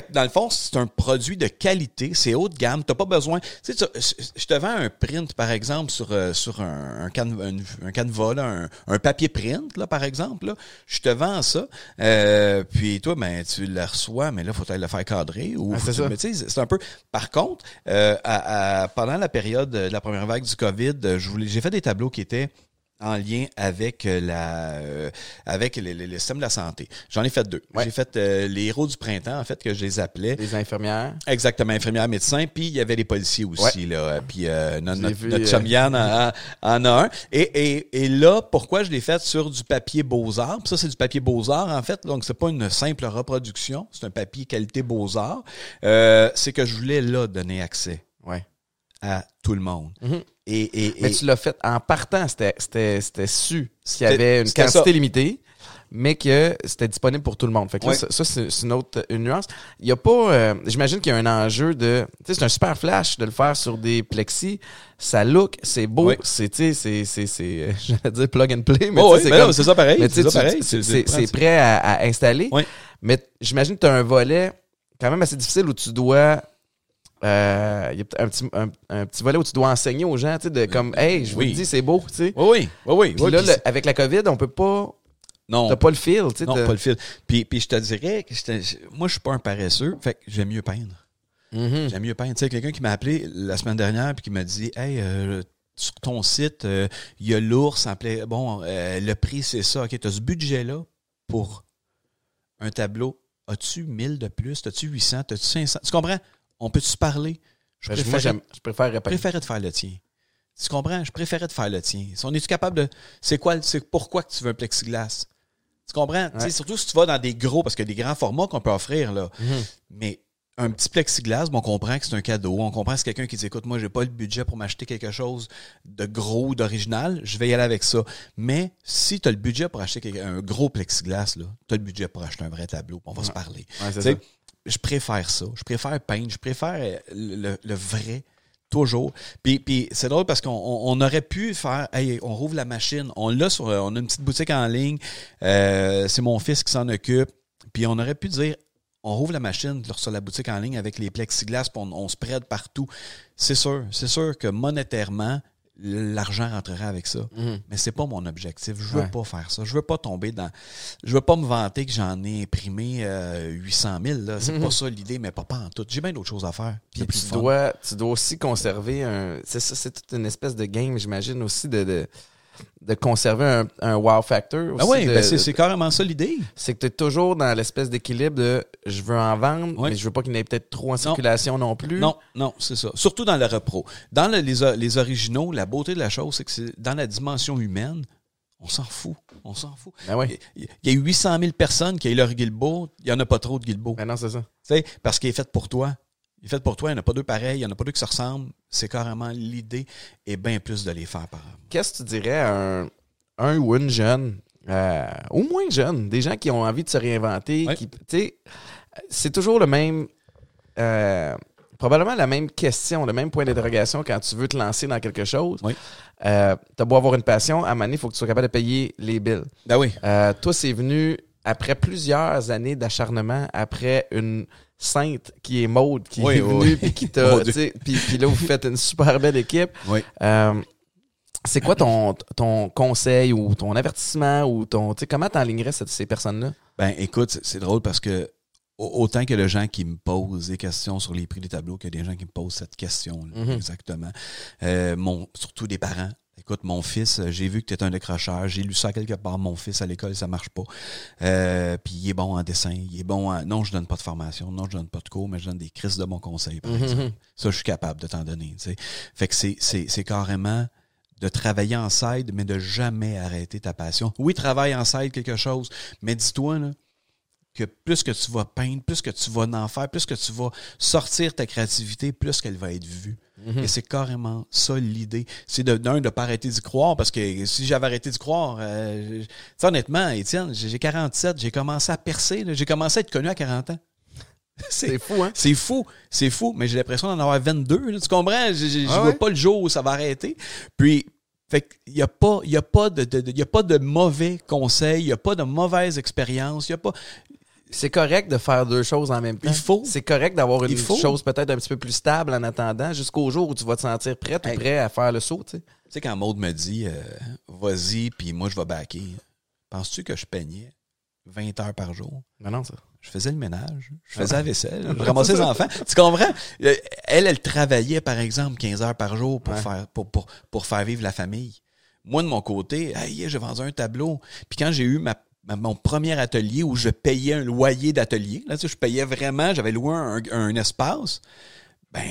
Fait que dans le fond, c'est un produit de qualité, c'est haut de gamme. T'as pas besoin. Tu sais, tu- je te vends un print, par exemple, sur, euh, sur un, un, can- un, un canevas, là, un, un papier print, là, par exemple. Là. Je te vends ça. Euh, puis toi, ben, tu le reçois, mais là, faut aller le faire cadrer. Ou Ah, c'est ça. c'est un peu. Par contre, euh, à- à- pendant la période de la première vague du COVID, j'ai fait des tableaux qui étaient en lien avec euh, la euh, avec le, le- le système de la santé. J'en ai fait deux. Ouais. J'ai fait euh, les héros du printemps, en fait, que je les appelais. Les infirmières. Exactement, infirmière, médecin, puis il y avait les policiers aussi, là. Puis euh, notre, notre, vu, notre euh, chum Yann en, a un. Et, et, et là, pourquoi je l'ai fait sur du papier Beaux-Arts? Ça, c'est du papier Beaux-Arts, en fait. Donc, c'est pas une simple reproduction, c'est un papier qualité Beaux-Arts. Euh, c'est que je voulais, là, donner accès Ouais. À tout le monde. Mhm. Et, et, Mais et- tu l'as fait en partant, c'était c'était c'était su qu'il y avait une quantité ça. limitée, mais que c'était disponible pour tout le monde. Fait que là, ça, ça, c'est une autre une nuance. Il y a pas euh, j'imagine qu'il y a un enjeu de tu sais c'est un super flash de le faire sur des plexis, ça look, c'est beau, c'est tu sais c'est c'est c'est euh, <laughs> j'allais dire plug and play mais Oh, oui, c'est ça pareil. C'est prêt à, à installer. Mais j'imagine que tu as un volet quand même assez difficile où tu dois. Euh, Il y a un petit, un, un petit volet où tu dois enseigner aux gens, tu sais, de comme, hey, je vous Oui. le dis, c'est beau, tu sais. Oui, oui, oui, oui. Puis oui, là, puis le- avec la COVID, on peut pas. non, T'as pas le feel, tu sais. non, pas le fil. Puis, puis je te dirais que j'étais- moi, je suis pas un paresseux, fait que j'aime mieux peindre. Mhm. J'aime mieux peindre. Tu sais, quelqu'un qui m'a appelé la semaine dernière puis qui m'a dit Hey, euh, sur ton site, euh, il y a l'ours en plein. Bon, euh, le prix, c'est ça. OK, tu as ce budget-là pour un tableau. As-tu 1000 de plus? As-tu 800? As-tu 500? Tu comprends? On peut-tu se parler? Je Ben, Moi, préférais, j'aime- je préfère je répéter. préférais de faire le tien. Tu comprends? Je préférais de faire le tien. Si on est-tu capable de. C'est quoi? C'est pourquoi que tu veux un plexiglas? Tu comprends? Tu sais, Ouais. Surtout si tu vas dans des gros, parce qu'il y a des grands formats qu'on peut offrir, là. Mhm. Mais un petit plexiglas, bon, on comprend que c'est un cadeau. On comprend que c'est quelqu'un qui dit écoute, moi, j'ai pas le budget pour m'acheter quelque chose de gros, d'original. Je vais y aller avec ça. Mais si tu as le budget pour acheter quelque- un gros plexiglas, là, tu as le budget pour acheter un vrai tableau. On va se parler. Ouais, c'est Tu sais, ça. Je préfère ça. Je préfère peindre. Je préfère euh, le, vrai. Toujours. Puis, c'est drôle parce qu'on on, on aurait pu faire, hey, on rouvre la machine. On l'a sur, on a une petite boutique en ligne. Euh, c'est mon fils qui s'en occupe. Puis on aurait pu dire, on rouvre la machine sur la boutique en ligne avec les plexiglas, puis on, on se prête partout. C'est sûr, c'est sûr que monétairement, l'argent rentrera avec ça. Mhm. Mais c'est pas mon objectif. Je veux Ouais. pas faire ça. Je veux pas tomber dans. Je veux pas me vanter que j'en ai imprimé euh, 800 000. Là. C'est Mhm. pas ça l'idée, mais pas, pas en tout. J'ai bien d'autres choses à faire. Puis tu dois, tu dois aussi conserver un. C'est ça, c'est toute une espèce de game, j'imagine aussi, de, de, de conserver un, un wow factor. Ah aussi oui, de- ben c'est carrément ça l'idée. c'est que tu es toujours dans l'espèce d'équilibre de je veux en vendre, mais je veux pas qu'il n'ait peut-être trop en circulation non plus. Non, non, c'est ça. Surtout dans le repro. Dans le- les, originaux, la beauté de la chose, c'est que c'est dans la dimension humaine, on s'en fout. On s'en fout. Ben oui. Il y a eu 800 000 personnes qui ont eu leur Guilbeault. Il n'y en a pas trop de Guilbeault. Ben non, c'est ça. Parce qu'il est fait pour toi. Il est fait pour toi. Il n'y en a pas deux pareils. Il n'y en a pas deux qui se ressemblent. C'est carrément l'idée et bien plus de les faire par Qu'est-ce que tu dirais à un, un ou une jeune, euh, au moins jeune, des gens qui ont envie de se réinventer, Ouais. qui, tu sais, c'est toujours le même, euh, probablement la même question, le même point d'interrogation quand tu veux te lancer dans quelque chose. Oui. Euh, T'as beau avoir une passion, à un il faut que tu sois capable de payer les billes. Ben oui. Euh, toi, c'est venu après plusieurs années d'acharnement, après une sainte qui est Maude, qui Oui, est venue, puis qui t'a. Puis puis là, vous faites une super belle équipe. Oui. Euh, c'est quoi ton, ton conseil ou ton avertissement ou ton. Comment t'enlignerais ces personnes-là? Ben écoute, c'est- drôle parce que au- autant que le gens qui me posent des questions sur les prix des tableaux, qu'il y a des gens qui me posent cette question Mhm. exactement. Euh, mon, surtout des parents. Écoute, mon fils, euh, j'ai vu que tu es un décrocheur, j'ai lu ça quelque part, mon fils à l'école, ça marche pas. Euh, puis il est bon en dessin, il est bon en... Non, je donne pas de formation, non, je donne pas de cours, mais je donne des crises de bons conseils, par exemple. Ça, je suis capable de t'en donner. Fait que c'est carrément de travailler en side, mais de jamais arrêter ta passion. Oui, travaille en side quelque chose, mais dis-toi, là, que plus que tu vas peindre, plus que tu vas en faire, plus que tu vas sortir ta créativité, plus qu'elle va être vue. Mhm. Et c'est carrément ça l'idée. C'est d'un, de pas arrêter d'y croire, parce que si j'avais arrêté d'y croire, euh, je- tu sais, honnêtement, Étienne, j'ai j'ai 47, j'ai commencé à percer, j'ai commencé à être connu à 40 ans. <laughs> C'est fou, hein? C'est fou, c'est fou, mais j'ai l'impression d'en avoir 22. là. tu comprends? Je, je Ah vois pas le jour où ça va arrêter. Puis, fait il y a pas, y a pas de, de- de- y a pas de mauvais conseils, il y a pas de mauvaise expérience, il y a pas. C'est correct de faire deux choses en même temps. Il faut. C'est correct d'avoir une chose peut-être un petit peu plus stable en attendant jusqu'au jour où tu vas te sentir prête Hey. ou prêt à faire le saut, tu sais. Tu sais, quand Maude me dit, euh, vas-y, puis moi je vais backer, penses-tu que je peignais 20 heures par jour? Non, non, ça. Je faisais le ménage, je faisais la vaisselle, je <laughs> ramassais les enfants. Tu comprends? Euh, Elle, elle travaillait, par exemple, 15 heures par jour pour, Ouais. faire, pour, pour, pour faire vivre la famille. Moi, de mon côté, hey, j'ai vendu un tableau. Puis quand j'ai eu ma- mon premier atelier où je payais un loyer d'atelier, là, tu sais, je payais vraiment, j'avais loué un, un espace, ben,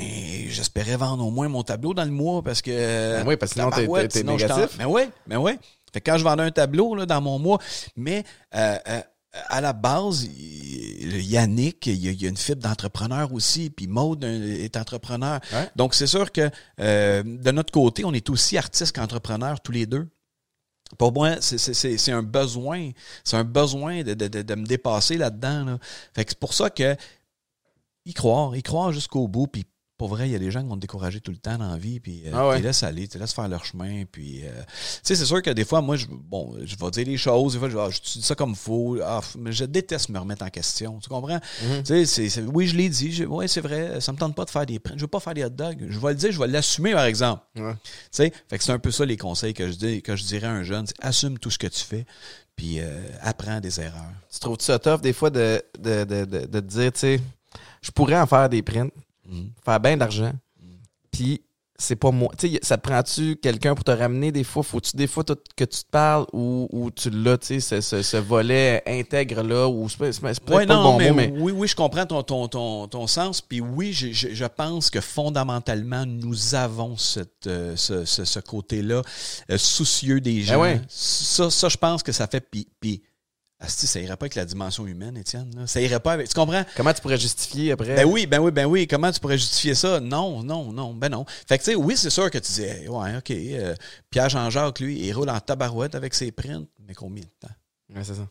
j'espérais vendre au moins mon tableau dans le mois parce que... Ben oui, parce que sinon, t'es- t'es- sinon, négatif. Mais oui, mais oui. Fait que quand je vendais un tableau là, dans mon mois, mais euh, euh, à la base, Yannick, il y a, une fibre d'entrepreneur aussi, puis Maude est entrepreneur. Ouais. Donc, c'est sûr que euh, de notre côté, on est aussi artistes qu'entrepreneurs tous les deux. Pour moi, c'est- un besoin. C'est un besoin de, de, me dépasser là-dedans. Là. Fait que c'est pour ça que y croire, y croire jusqu'au bout, puis pour vrai, il y a des gens qui vont te décourager tout le temps dans la vie, puis euh, Ah ouais. tu les laisses aller, tu les laisses faire leur chemin, puis... euh, tu sais, c'est sûr que des fois, moi, je, bon, je vais dire les choses, des fois, je, ah, je dis ça comme faux, ah, mais je déteste me remettre en question, tu comprends? Mhm. Tu sais, oui, je l'ai dit, oui, c'est vrai, ça me tente pas de faire des prints, je veux pas faire des hot dogs, je vais le dire, je vais l'assumer, par exemple. Ouais. Tu sais, fait que c'est un peu ça les conseils que je dis, que je dirais à un jeune, c'est assume tout ce que tu fais, puis euh, apprends des erreurs. Tu trouves ça tough des fois de, de, de, de, de te dire, tu sais, je pourrais en faire des prints, Mhm. faire bien d'argent, puis c'est pas moi. Tu sais, ça te prend-tu quelqu'un pour te ramener des fois? Faut-tu des fois que tu te parles ou, ou tu l'as, tu sais, ce, ce, ce volet intègre-là, ou c'est pas, peut-être Ouais, non, le bon mais, mot, mais... oui, oui, je comprends ton, ton, ton, ton sens. Puis oui, je, je, je pense que fondamentalement, nous avons cette, euh, ce, ce, ce côté-là euh, soucieux des gens. ouais. Ça, ça, je pense que ça fait. Puis asti, ça irait pas avec la dimension humaine, Étienne. là. Ça irait pas avec. Tu comprends? Comment tu pourrais justifier après? Ben oui, ben oui, ben oui. Comment tu pourrais justifier ça? Non, non, non, ben non. Fait que tu sais, oui, c'est sûr que tu disais, ouais, OK. euh, Pierre Jean-Jacques, lui, il roule en tabarouette avec ses prints, mais combien de temps? Ouais, c'est ça.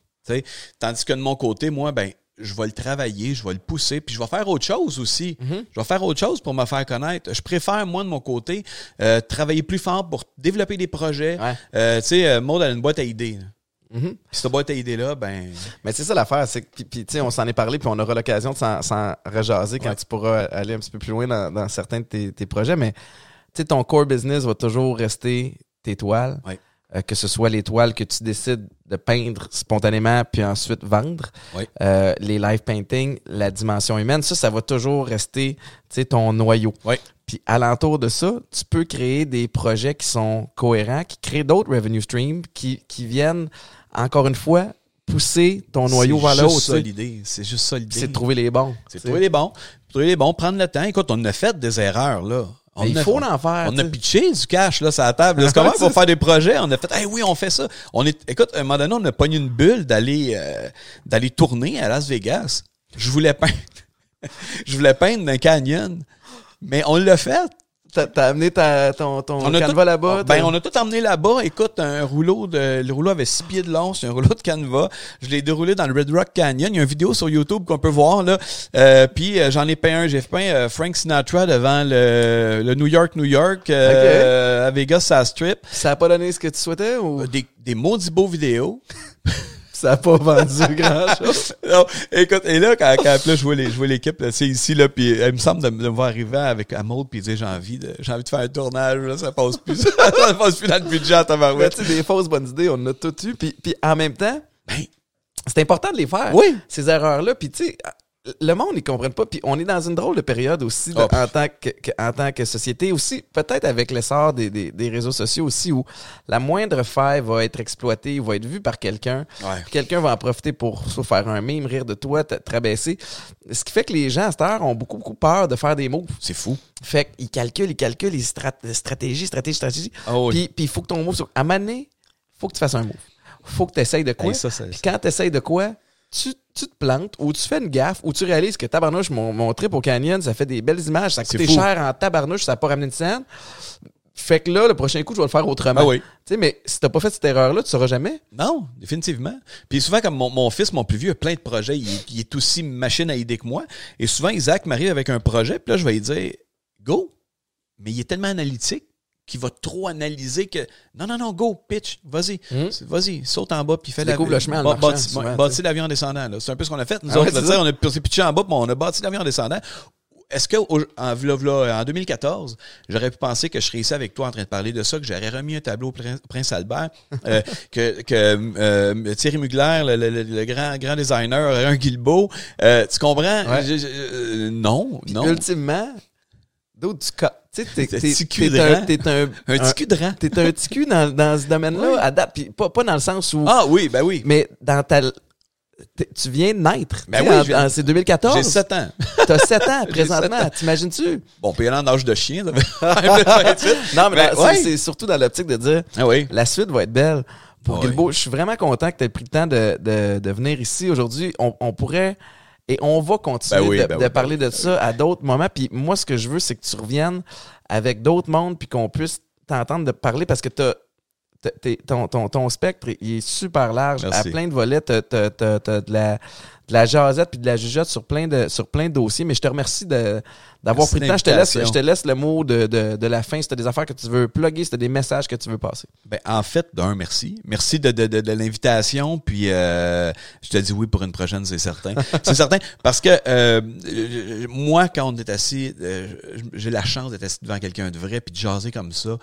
Tandis que de mon côté, moi, ben, je vais le travailler, je vais le pousser, puis je vais faire autre chose aussi. Mhm. Je vais faire autre chose pour me faire connaître. Je préfère, moi, de mon côté, euh, travailler plus fort pour développer des projets. Ouais. Euh, tu sais, Maud a une boîte à idées. là. Mhm. Puis cette boîte à idées-là, ben... Mais c'est ça l'affaire, c'est que, puis, puis, tu sais, on s'en est parlé, puis on aura l'occasion de s'en, rejaser quand Ouais. tu pourras aller un petit peu plus loin dans, dans certains de tes, tes projets, mais tu sais, ton core business va toujours rester tes toiles, Ouais. Euh, que ce soit les toiles que tu décides de peindre spontanément, puis ensuite vendre. Euh, les live painting, la dimension humaine, ça, ça va toujours rester, tu sais, ton noyau. Ouais. Puis alentour de ça, tu peux créer des projets qui sont cohérents, qui créent d'autres revenue streams, qui, qui viennent, encore une fois, pousser ton noyau vers c'est le haut. juste l'idée. C'est juste ça l'idée. C'est de trouver les bons. C'est de trouver les bons. Trouver les bons, prendre le temps. Écoute, on a fait des erreurs, là. On il faut en faire. On a pitché du cash là sur la table. C'est <laughs> comment pour c'est faire des projets? On a fait, hey, oui, on fait ça. On est, écoute, à un moment donné, on a pogné une bulle d'aller euh, d'aller tourner à Las Vegas. Je voulais peindre, <laughs> je voulais peindre dans un canyon, mais on l'a fait. T'as, amené ta, ton, ton On a canevas tout- là-bas. Ben, t'as- on a tout emmené là-bas. Écoute, un rouleau de, le rouleau avait six pieds de long, c'est un rouleau de canevas. Je l'ai déroulé dans le Red Rock Canyon. Il y a une vidéo sur YouTube qu'on peut voir, là. Euh, puis, euh, j'en ai peint un. J'ai peint euh, Frank Sinatra devant le, le New York, New York, euh, à Vegas, à Strip. Ça a pas donné ce que tu souhaitais ou? Euh, Des, des maudits beaux vidéos. Ça a pas <laughs> vendu grand-chose? non, écoute, et là, quand, quand là, je vois les- je vois l'équipe, là, c'est ici, là, puis elle me semble de, de me voir arriver avec Maud, puis dire, j'ai envie de, j'ai envie de faire un tournage, là, ça passe plus, <laughs> ça passe plus dans le budget à tabarouette. tu sais, des fausses bonnes idées, on en a tout eu. Puis, puis en même temps, Ben, c'est important de les faire. oui. Ces erreurs-là. Puis tu sais, le monde, ils comprennent pas. Puis on est dans une drôle de période aussi de- Oh. en, tant que, que- en tant que société. Aussi, peut-être avec l'essor des, des, des réseaux sociaux aussi, où la moindre faille va être exploitée, va être vue par quelqu'un. Ouais. Quelqu'un va en profiter pour soit faire un mime, rire de toi, te, te rabaisser. Ce qui fait que les gens, à cette heure, ont beaucoup, beaucoup peur de faire des moves. C'est fou. Fait qu'ils calculent, ils calculent les strat- stratégies, stratégies, stratégies. Oh, oui. Puis il faut que ton move soit... À donné, faut que tu fasses un move. Faut que tu essayes de quoi? Hey, ça, ça- Puis quand tu essayes de quoi, tu, tu te plantes ou tu fais une gaffe ou tu réalises que tabarnouche, mon, mon trip au canyon, ça fait des belles images, ça a coûté cher en tabarnouche, ça n'a pas ramené de scène. Fait que là, le prochain coup, je vais le faire autrement. Ah oui. Tu sais, mais si t'as pas fait cette erreur-là, tu sauras jamais. Non, définitivement. Puis souvent, comme mon, mon fils, mon plus vieux, a plein de projets, il, est- il est aussi machine à idée que moi. Et souvent, Isaac m'arrive avec un projet, puis là, je vais lui dire, go. Mais il est tellement analytique qu'il va trop analyser que, non, non, non, go, pitch, vas-y, Hmm. Vas-y, saute en bas, puis fais la le chemin en bâti- bâti l'avion en descendant. C'est un peu ce qu'on a fait. Nous Ah ouais, autres, sais, ça. on, a, on s'est pitché en bas, puis on a bâti l'avion en descendant. Est-ce que en, en 2014, j'aurais pu penser que je serais ici avec toi en train de parler de ça, que j'aurais remis un tableau au Prin- Prince Albert, euh, <laughs> que, que euh, Thierry Mugler, le, le- le- le grand, grand designer, aurait un Guilbeault. Euh, tu comprends? Ouais. Je- je- non, non. Ultimement, d'autres tu ca- Tu sais, t'es, un, t'es un, cul de rang. T'es un petit cul dans, dans ce domaine-là, Ouais. à date, puis pas, pas dans le sens où... Ah oui, ben oui. Mais dans ta... Tu viens de naître. Ben oui, viens- c'est 2014. J'ai 7 ans. T'as 7 ans <laughs> présentement. T'imagines-tu? Bon, puis en âge de chien, ça <laughs> fait- Non, mais Ben, ouais. c'est, c'est surtout dans l'optique de dire Ah oui. la suite va être belle. Pour Ouais. Guilbeault, je suis vraiment content que tu aies pris le temps de, de, de venir ici aujourd'hui. On, on pourrait et on va continuer Ben oui, de, ben de oui, parler de ça à d'autres moments. Puis moi, ce que je veux, c'est que tu reviennes avec d'autres mondes puis qu'on puisse t'entendre de parler parce que t'as- ton, ton, ton spectre il est super large Merci. à plein de volets. T'as, t'as- t'as- t'as de la de la jasette puis de la jugeote sur plein de sur plein de dossiers. Mais je te remercie de, d'avoir pris le temps. Je te laisse, je te laisse le mot de, de, de la fin. Si tu des affaires que tu veux plugger, si tu des messages que tu veux passer. Ben, en fait, d'un, merci. Merci de, de, de, de l'invitation. Puis, euh, je te dis oui pour une prochaine, c'est certain. <laughs> c'est certain. Parce que euh, moi, quand on est assis, euh, j'ai la chance d'être assis devant quelqu'un de vrai, puis de jaser comme ça.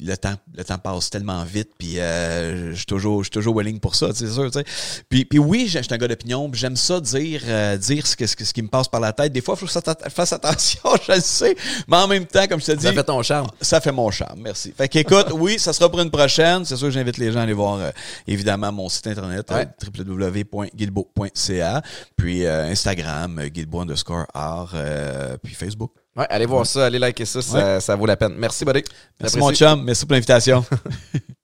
Le temps, le temps passe tellement vite, puis euh, je suis toujours, je suis toujours willing pour ça, c'est sûr. tu sais. Puis, puis oui, je je suis un gars d'opinion, puis j'aime ça dire, euh, dire ce, que, ce, qui me passe par la tête. Des fois, il faut que je <laughs> fasse- attention, je le sais. Mais en même temps, comme je te dis, Ça fait ton charme. ça fait mon charme, merci. Fait qu'écoute, oui, ça sera pour une prochaine. C'est sûr que j'invite les gens à aller voir euh, évidemment mon site internet Ouais. euh, www.guilbeault.ca, puis euh, Instagram, guilbeault underscore art, puis Facebook. Ouais, allez voir ça, allez liker ça, ça, ça vaut la peine. Merci, buddy. Merci mon chum, merci pour l'invitation. <laughs>